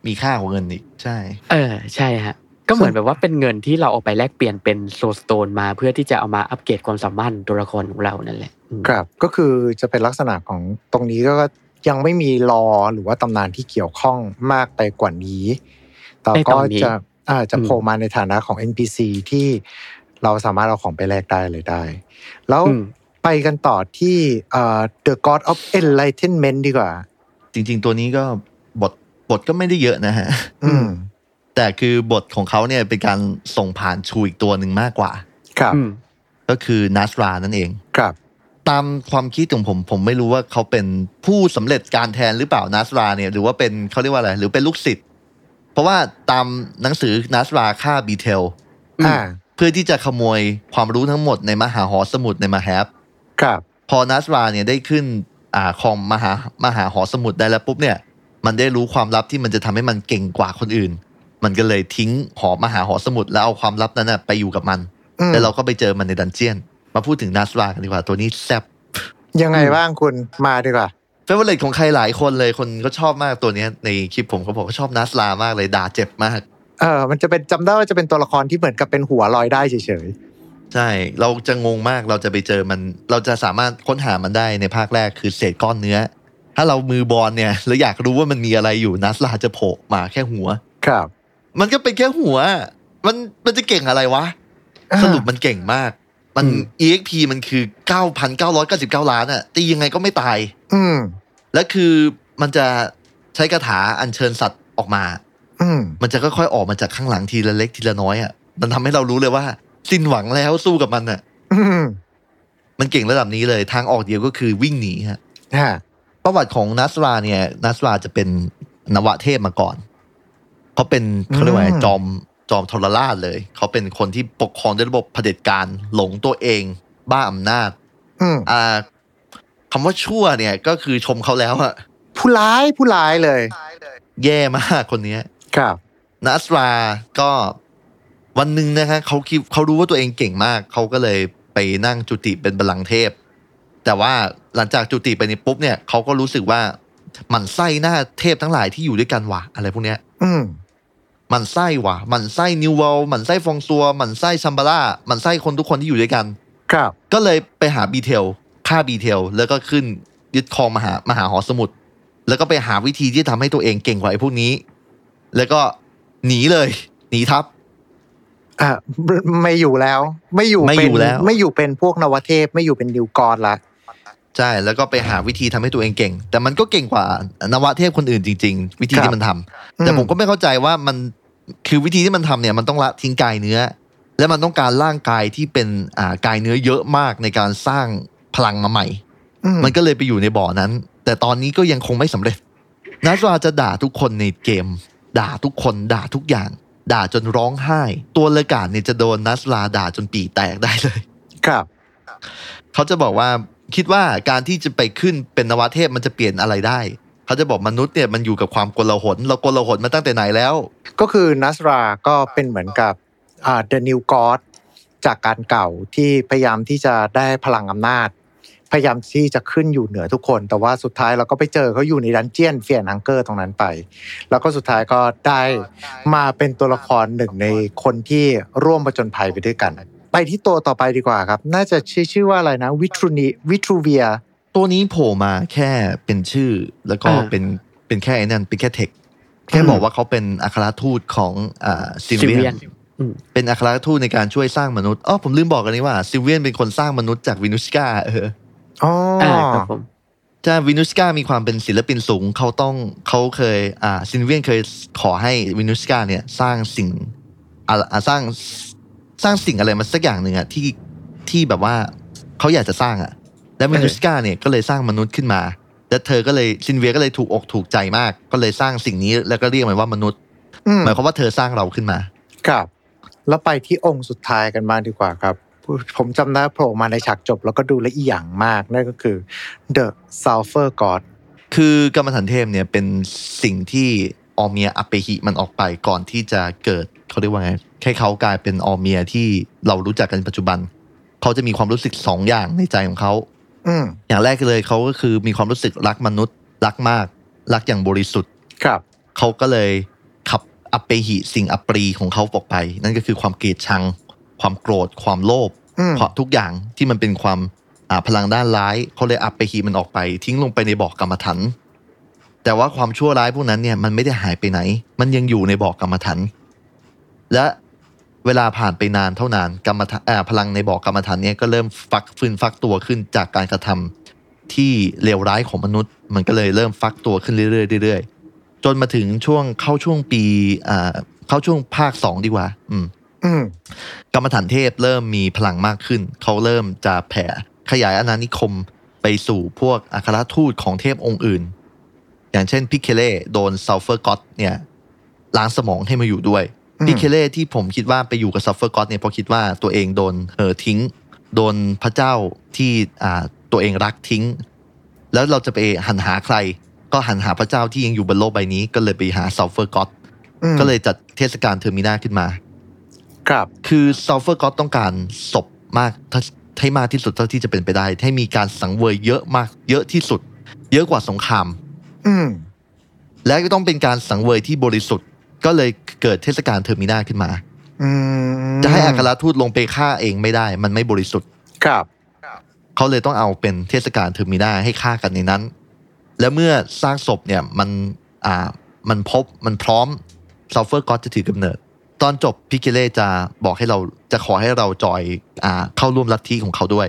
มีค่ากว่าเงินอีกใช่ เออ ใช่ฮะ ก็เหมือนแบบว่าเป็นเงินที่เราเอาไปแลกเปลี่ยนเป็นโซสโตนมาเพื่อที่จะเอามาอัปเกรดความสามารถตัวละครของเรานั่นแหละอืมครับก็คือจะเป็นลักษณะของตรงนี้ก็ยังไม่มีรอหรือว่าตำนานที่เกี่ยวข้องมากไปกว่านี้แต่ในตก็อนนี้จะอ่าจะอืมโผล่มาในฐานะของ NPC ที่เราสามารถเอาของไปแลกได้เลยได้ แล้วอืมไปกันต่อที่เอ่อ The God of Enlightenment ดีกว่า จริง ๆ ตัวนี้ก็บทบทก็ไม่ได้เยอะนะฮะอืม แต่คือบทของเขาเนี่ยเป็นการส่งผ่านชูอีกตัวหนึ่งมากกว่า ครับอืมก็คือนัสรานั่นเอง ครับ ตามความคิดของผมผมไม่รู้ว่าเขาเป็นผู้สำเร็จการแทนหรือเปล่านัสราเนี่ยหรือว่าเป็นเขาเรียกว่าอะไรหรือเป็นลูกศิษย์เพราะว่าตามหนังสือนัสราฆ่าบีเทลอืมอ่าเพื่อที่จะขโมยความรู้ทั้งหมดในมหาหอสมุดในมหาแฮปครับ พอนัสราเนี่ยได้ขึ้นอ่าครองมหามหาหอสมุทรได้แล้วปุ๊บเนี่ย มันได้รู้ความลับที่มันจะทำให้มันเก่งกว่าคนอื่น มันก็เลยทิ้งหอมหาหอสมุดแล้วเอาความลับนั้นนะไปอยู่กับมันอืมแล้วเราก็ไปเจอมันใน dungeon มาพูดถึงนัสรากันดีกว่าตัวนี้แซ่บยังไงบ้างคุณมาดีกว่า favorite ของใครหลายคนเลยคนก็ชอบมากตัวเนี้ยในคลิปผมเขาบอกเขาชอบนัสรามากเลยด่าเจ็บมากเออมันจะเป็นจำได้ว่าจะเป็นตัวละครที่เหมือนกับเป็นหัวลอยได้เฉยใช่ เราจะงงมากเราจะไปเจอมัน เราจะสามารถค้นหามันได้ในภาคแรกคือเศษก้อนเนื้อ ถ้าเรามือบอลเนี่ยแล้วอยากรู้ว่ามันมีอะไรอยู่นัสลาจะโผล่มาแค่หัวๆครับ มันก็เป็นแค่หัว มันมันจะเก่งอะไรวะอ่าสรุปมันเก่งมาก มันอืม EXP มันคือ9,999ล้านอะตียังไงก็ไม่ตาย อืมและคือมันจะใช้คาถาอัญเชิญสัตว์ออกมา อืมมันจะค่อยๆออกมาจากข้างหลังทีละเล็กทีละน้อยอะมันทำให้เรารู้เลยว่า สิ้นหวังแล้วสู้กับมันอะอืมมันเก่งระดับนี้เลย ทางออกเดียวก็คือวิ่งหนีฮะฮะประวัติของนัสราเนี่ย นัสราจะเป็นนวเทพมาก่อน เขาเป็นเขาเรียกว่าไงจอมจอมทรราชเลย เขาเป็นคนที่ปกครองด้วยระบบเผด็จการหลงตัวเอง บ้าอำนาจอืมอ่าคำว่าชั่วเนี่ยก็คือชมเขาแล้วอะผู้ร้ายผู้ร้ายเลย แย่มากคนเนี้ย ครับนัสราก็วันหนึ่งนะฮะเขาคิดเขารู้ว่าตัวเองเก่งมาก เขาก็เลยไปนั่งจุติเป็นบัลลังก์เทพ แต่ว่าหลังจากจุติไปนี่ปุ๊บเนี่ยเขาก็รู้สึกว่าหมั่นไส้หน้าเทพทั้งหลายที่อยู่ด้วยกันว่ะอะไรพวกเนี้ย อื มหมันไส้ว่ะหมั่นไส้นิวเวลหมั่นไส้ฟองซัวหมั่นไส้ซัมบาร่าหมั่นไส้คนทุกคนที่อยู่ด้วยกัน ครับ ก็เลยไปหาบีเทลฆ่าบีเทลแล้วก็ขึ้นยึดครองมหามหาหอสมุดแล้วก็ไปหาวิธีที่ทำให้ตัวเองเก่งกว่าไอ้พวกนี้ แล้วก็หนีเลย หนีทัพอ่าไม่อยู่แล้ว ไม่อยู่ไม่เป็นอยู่แล้ว ไม่อยู่เป็นพวกนวเทพ ไม่อยู่เป็นดิวกรละใช่แล้วก็ไปหาวิธีทำให้ตัวเองเก่ง แต่มันก็เก่งกว่านวเทพคนอื่นจริง ๆ วิธีครับที่มันทำแต่ผมก็ไม่เข้าใจว่ามัน คือวิธีที่มันทำเนี่ยมันต้องละทิ้งกายเนื้อ และมันต้องการร่างกายที่เป็นอ่ากายเนื้อเยอะมากในการสร้างพลังมาใหม่อืมมันก็เลยไปอยู่ในบ่อนั้น แต่ตอนนี้ก็ยังคงไม่สำเร็จนัสราจะด่าทุกคนในเกม ด่าทุกคนด่าทุกอย่าง ด่าจนร้องไห้ ตัวเลกาดเนี่ยจะโดนนัสราด่าจนปีแตกได้เลย ครับ เขาจะบอกว่าคิดว่าการที่จะไปขึ้นเป็นนวเทพมันจะเปลี่ยนอะไรได้ เขาจะบอกมนุษย์เนี่ยมันอยู่กับความกลาหลเรากลาหลมาตั้งแต่ไหนแล้ว ก็คือนัสราก็เป็นเหมือนกับอ่า The New God จากการเก่าที่พยายามที่จะได้พลังอำนาจ พยายามที่จะขึ้นอยู่เหนือทุกคน แต่ว่าสุดท้ายเราก็ไปเจอเขาอยู่ใน dungeon Fear and Hunger ตรงนั้นไป แล้วก็สุดท้ายก็ได้มาเป็นตัวละครหนึ่งในคนที่ร่วมประจนภัยไปด้วยกัน ไปที่ตัวต่อไปดีกว่าครับ น่าจะชื่อชื่อว่าอะไรนะวิทรูนีวิทรูเวีย ตัวนี้โผล่มาแค่เป็นชื่อ แล้วก็อ่าเป็นเป็นแค่ไอ้นั่นเป็นแค่เทคแค่บอกว่าเขาเป็นอัครทูตของอ่าซิลซิลเวีเวียยนนอืมเป็นอัครทูตในการช่วยสร้างมนุษย์อ๋อผมลืมบอกกันนี้ว่าซิลเวียนเป็นคนสร้างมนุษย์จากวินุสกาเอออ๋อออ่าครับผมจ้าวินุสกามีความเป็นศิลปินสูงเขาต้องเขาเคยอ่าซิลเวียนเคยขอให้วินุสกาเนี่ยสร้างสิ่งอ่าอ่าสร้างสร้างสิ่งอะไรมาสักอย่างหนึ่งอะที่ที่แบบว่าเขาอยากจะสร้างอะ แล้ววินุสกาเนี่ยก็เลยสร้างมนุษย์ขึ้นมา แล้วเธอก็เลยซิลเวียนก็เลยถูกอกถูกใจมาก ก็เลยสร้างสิ่งนี้แล้วก็เรียกมันว่ามนุษย์อืมหมายความว่าเธอสร้างเราขึ้นมา ครับ แล้วไปที่องค์สุดท้ายกันบ้างดีกว่าครับ ผมจำได้โผล่มาในฉากจบแล้วก็ดูละเอียงมากนั่นก็คือ The Sulfur God คือกรรมฐานเทพเนี่ยเป็นสิ่งที่ออเมียอัปเปหิมันออกไปก่อนที่จะเกิดเขาเรียกว่าไงให้เขากลายเป็นออเมียที่เรารู้จักกันปัจจุบัน เขาจะมีความรู้สึกสองอย่างในใจของเขา อืมอย่างแรกเลยเขาก็คือมีความรู้สึกรักมนุษย์ รักมาก รักอย่างบริสุทธิ์ครับเขาก็เลยขับอัปเปหิสิ่งอัปรีของเขาออกไป นั่นก็คือความเกลียดชัง ความโกรธ ความโลภอืมเพราะทุกอย่างที่มันเป็นความอ่าพลังด้านร้ายเขาเลยอัปเปหิมันออกไป ทิ้งลงไปในบ่อกรรมฐานแต่ว่าความชั่วร้ายพวกนั้นเนี่ยมันไม่ได้หายไปไหน มันยังอยู่ในบ่อกรรมฐานและ เวลาผ่านไปนานเท่านานกรรมฐานอ่าพลังในบ่อกรรมฐานเนี่ยก็เริ่มฟักฟื้นฟักตัวขึ้นจากการกระทำที่เลวร้ายของมนุษย์ มันก็เลยเริ่มฟักตัวขึ้นเรื่อยๆเรื่อยๆจนมาถึงช่วงเข้าช่วงปีอ่าเข้าช่วงภาคสองดีกว่าอืมอืมกำมะถันเทพเริ่มมีพลังมากขึ้น เขาเริ่มจะแผ่ขยายอาณานิคมไปสู่พวกอัครทูตของเทพองค์อื่น อย่างเช่นพิเคเล่โดน Sulfur God เนี่ยล้างสมองให้มาอยู่ด้วย อืมพิเคเล่ที่ผมคิดว่าไปอยู่กับ Sulfur God เนี่ยเพราะคิดว่าตัวเองโดนเออทิ้ง โดนพระเจ้าที่อ่าตัวเองรักทิ้ง แล้วเราจะไปหันหาใคร ก็หันหาพระเจ้าที่ยังอยู่บนโลกใบนี้ ก็เลยไปหา Sulfur God อืมก็เลยจัดเทศกาล Termina ขึ้นมา ครับ คือ Sulfur God ต้องการศพมากถ้าให้มากที่สุดเท่าที่จะเป็นไปได้ ให้มีการสังเวยเยอะมาก เยอะที่สุด เยอะกว่าสงคราม อืมและก็ต้องเป็นการสังเวยที่บริสุทธิ์ ก็เลยเกิดเทศกาล Termina ขึ้นมาอืมจะให้อัครทูตลงไปฆ่าเองไม่ได้ มันไม่บริสุทธิ์ครับเขาเลยต้องเอาเป็นเทศกาล Termina ให้ฆ่ากันในนั้น แล้วเมื่อสร้างศพเนี่ยมันอ่ามันพบมันพร้อมซัลเฟอร์ก็จะถือกำเนิด ตอนจบ Per'kele จะบอกให้เราจะขอให้เราจอยอ่าเข้าร่วมลัทธิของเขาด้วย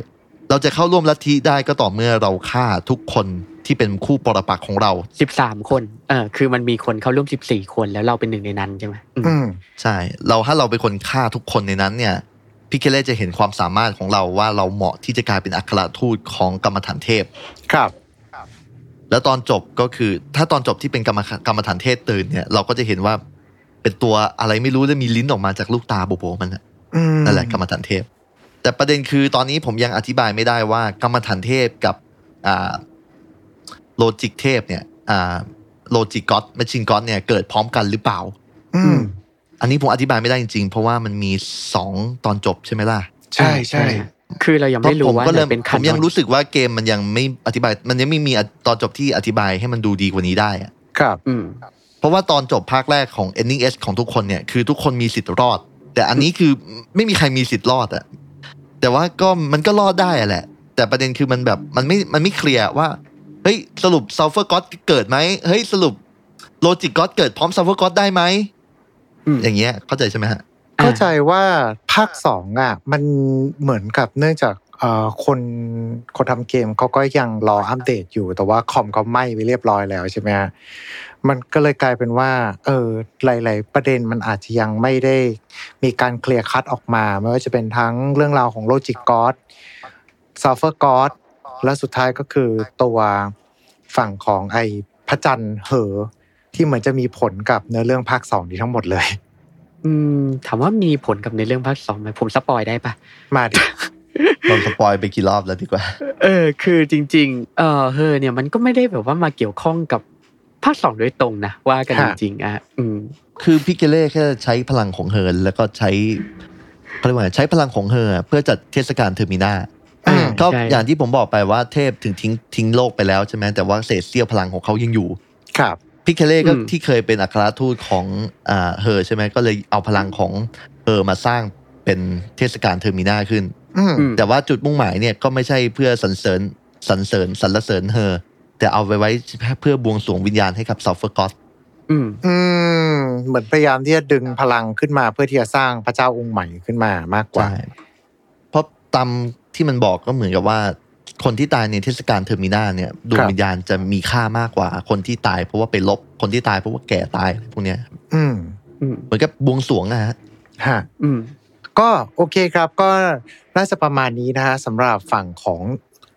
เราจะเข้าร่วมลัทธิได้ก็ต่อเมื่อเราฆ่าทุกคนที่เป็นคู่ปรปักษ์ของเรา สิบสามคนเออคือมันมีคนเข้าร่วมสิบสี่คนแล้วเราเป็นหนึ่งในนั้นใช่ไหมอืมอืมใช่ เราถ้าเราเป็นคนฆ่าทุกคนในนั้นเนี่ยพิกเกเล่จะเห็นความสามารถของเราว่าเราเหมาะที่จะกลายเป็นอัครทูตของกรรมฐานเทพ ครับ แล้วตอนจบก็คือ ถ้าตอนจบที่เป็นกรรมกรรมฐานเทพตื่นเนี่ย เราก็จะเห็นว่าเป็นตัวอะไรไม่รู้แล้วมีลิ้นออกมาจากลูกตาโบๆมันน่ะอืมนั่นแหละกรรมฐานเทพ แต่ประเด็นคือตอนนี้ผมยังอธิบายไม่ได้ว่ากรรมฐานเทพกับอ่าLogic เทพเนี่ยอ่า Logic God Machine God เนี่ยเกิดพร้อมกันหรือเปล่า อืม อันนี้ผมอธิบายไม่ได้จริงๆ เพราะว่ามันมีสองตอนจบใช่ไหมล่ะ ใช่ใช่คือเรายังเพราะไม่รู้ผมว่าก็เริ่มเป็นคันผมยังรู้สึกว่าเกมมันยังไม่อธิบาย มันยังไม่มีตอนจบที่อธิบายให้มันดูดีกว่านี้ได้อะครับ อืม เพราะว่าตอนจบภาคแรกของ Ending S ของทุกคนเนี่ยคือทุกคนมีสิทธิ์รอด แต่อันนี้คือไม่มีใครมีสิทธิ์รอดอะ แต่ว่าก็มันก็รอดได้อะแหละ แต่ประเด็นคือมันแบบมันไม่มันไม่เคลียร์ว่าเฮ้ยสรุปซัลเฟอร์ก็เกิดไหมเฮ้ยสรุป Logic ก็เกิดพร้อมซัลเฟอร์ก็ได้ไหมอืมอย่างเงี้ยเข้าใจใช่ไหมฮะเข้าใจว่าภาคสองอะ มันเหมือนกับเนื่องจากเอ่อ คนคนทำเกมเขาก็ยังรออัปเดตอยู่ แต่ว่าคอมเขาไหม้ไปเรียบร้อยแล้วใช่ไหมฮะมันก็เลยกลายเป็นว่า เออหลาย ๆ ประเด็นมันอาจจะยังไม่ได้มีการเคลียร์คัดออกมา ไม่ว่าจะเป็นทั้งเรื่องราวของโลจิกกอ d ซัลเฟอร์กอ d และสุดท้ายก็คือตัวฝั่งของไอ้พระจันทร์เหอ ที่เหมือนจะมีผลกับเนื้อเรื่องภาคสองนี้ทั้งหมดเลย อืม ถามว่ามีผลกับในเรื่องภาคสองไหมผม spoil ได้ปะมาดิ โดน spoil ไปกี่รอบแล้วดีกว่า เออ คือจริง ๆ เออเฮอเนี่ยมันก็ไม่ได้แบบว่ามาเกี่ยวข้องกับภาคสองโดยตรงนะว่ากันจริงๆอะฮะอืม คือ Per'kele แค่ใช้พลังของ Rher แล้วก็ใช้เขาเรียกว่าไงใช้พลังของ Rher เพื่อจัดเทศกาล Termina อืมก็ใช่อย่างที่ผมบอกไปว่าเทพถึงทิ้งทิ้งโลกไปแล้วใช่ไหมแต่ว่าเศษเสี้ยวพลังของเขายังอยู่ ครับ Per'kele ก็อืมที่เคยเป็นอัครทูตของอ่า Rher ใช่ไหมก็เลยเอาพลังของ Rher มาสร้างเป็นเทศกาล Termina ขึ้นอืมอืม แต่ว่าจุดมุ่งหมายเนี่ยก็ไม่ใช่เพื่อสรรเสริญสรรเสริญสรรเสริญ Rherแต่เอาไว้ไว้เพื่อบวงสรวงวิญญาณให้กับ Sulfur God อืมอืมเหมือนพยายามที่จะดึงพลังขึ้นมาเพื่อที่จะสร้างพระเจ้าองค์ใหม่ขึ้นมามากกว่าใช่เพราะตามที่มันบอกก็เหมือนกับว่า คนที่ตายในเทศกาล Termina เนี่ยดวงครับวิญญาณจะมีค่ามากกว่า คนที่ตายเพราะว่าไปรบคนที่ตายเพราะว่าแก่ตายอะไรพวกเนี้ยอืมอืมเหมือนกับบวงสรวงอะฮะฮะ อืม ก็โอเคครับก็น่าจะประมาณนี้นะฮะสำหรับฝั่งของ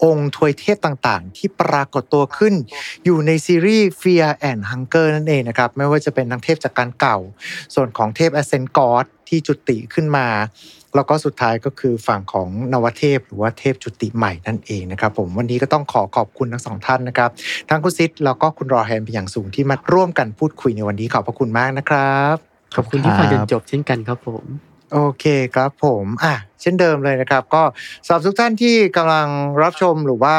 องค์ทวยเทพต่างๆ ที่ปรากฏตัวขึ้น อยู่ในซีรีส์ Fear and Hunger นั่นเองนะครับ ไม่ว่าจะเป็นทั้งเทพจากการเก่า ส่วนของเทพ Ascent God ที่จุติขึ้นมา แล้วก็สุดท้ายก็คือฝั่งของนวเทพ หรือว่าเทพจุติใหม่นั่นเองนะครับผมวันนี้ก็ต้องขอขอบคุณทั้งสองท่านนะครับ ทั้งคุณซิดแล้วก็คุณรอแฮนเป็นอย่างสูงที่มาร่วมกันพูดคุยในวันนี้ขอบพระคุณมากนะครับ ขอบคุณที่ฟังจนจบเช่นกันครับผม โอเคครับผมอะเช่นเดิมเลยนะครับ ก็สำหรับทุกท่านที่กำลังรับชมหรือว่า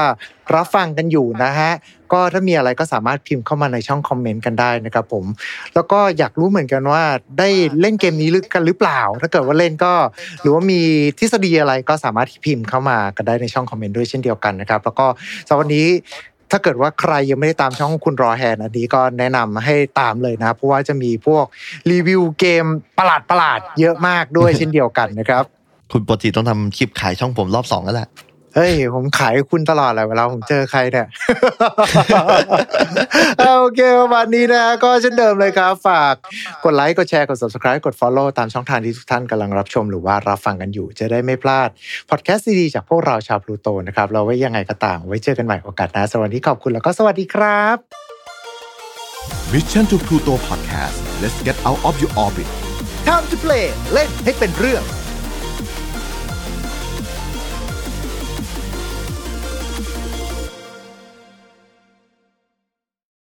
รับฟังกันอยู่นะฮะก็ถ้ามีอะไรก็สามารถพิมพ์เข้ามาในช่องคอมเมนต์กันได้นะครับผม แล้วก็อยากรู้เหมือนกันว่าได้เล่นเกมนี้กันหรือเปล่า ถ้าเกิดว่าเล่นก็ หรือว่ามีทฤษฎีอะไรก็สามารถพิมพ์เข้ามากันได้ในช่องคอมเมนต์ด้วยเช่นเดียวกันนะครับ แล้วก็สำหรับวันนี้ ถ้าเกิดว่าใครยังไม่ได้ตามช่องคุณรอแฮนอันนี้ก็แนะนำให้ตามเลยนะเพราะว่าจะมีพวกรีวิวเกมประหลาดประหลาดๆเยอะมากด้วยเช่นเดียวกันนะครับ คุณปกติต้องทำคลิปขายช่องผมรอบสองแล้วแหละ เฮ้ย ผมขายให้คุณตลอดเลยเวลาผมเจอใครเนี่ยเอาโอเคประมาณนี้นะก็เช่นเดิมเลยครับ ฝากกดไลค์กดแชร์กด subscribe กด follow ตามช่องทางที่ทุกท่านกำลังรับชมหรือว่ารับฟังกันอยู่ จะได้ไม่พลาดพอดแคสต์ดีๆจากพวกเราชาวพลูโตนะครับเราไว้ยังไงก็ตามไว้เจอกันใหม่โอกาสหน้าสวัสดีขอบคุณแล้วก็สวัสดีครับ Mission to Pluto Podcast let's get out of your orbit Time to play เล่นให้เป็นเรื่อง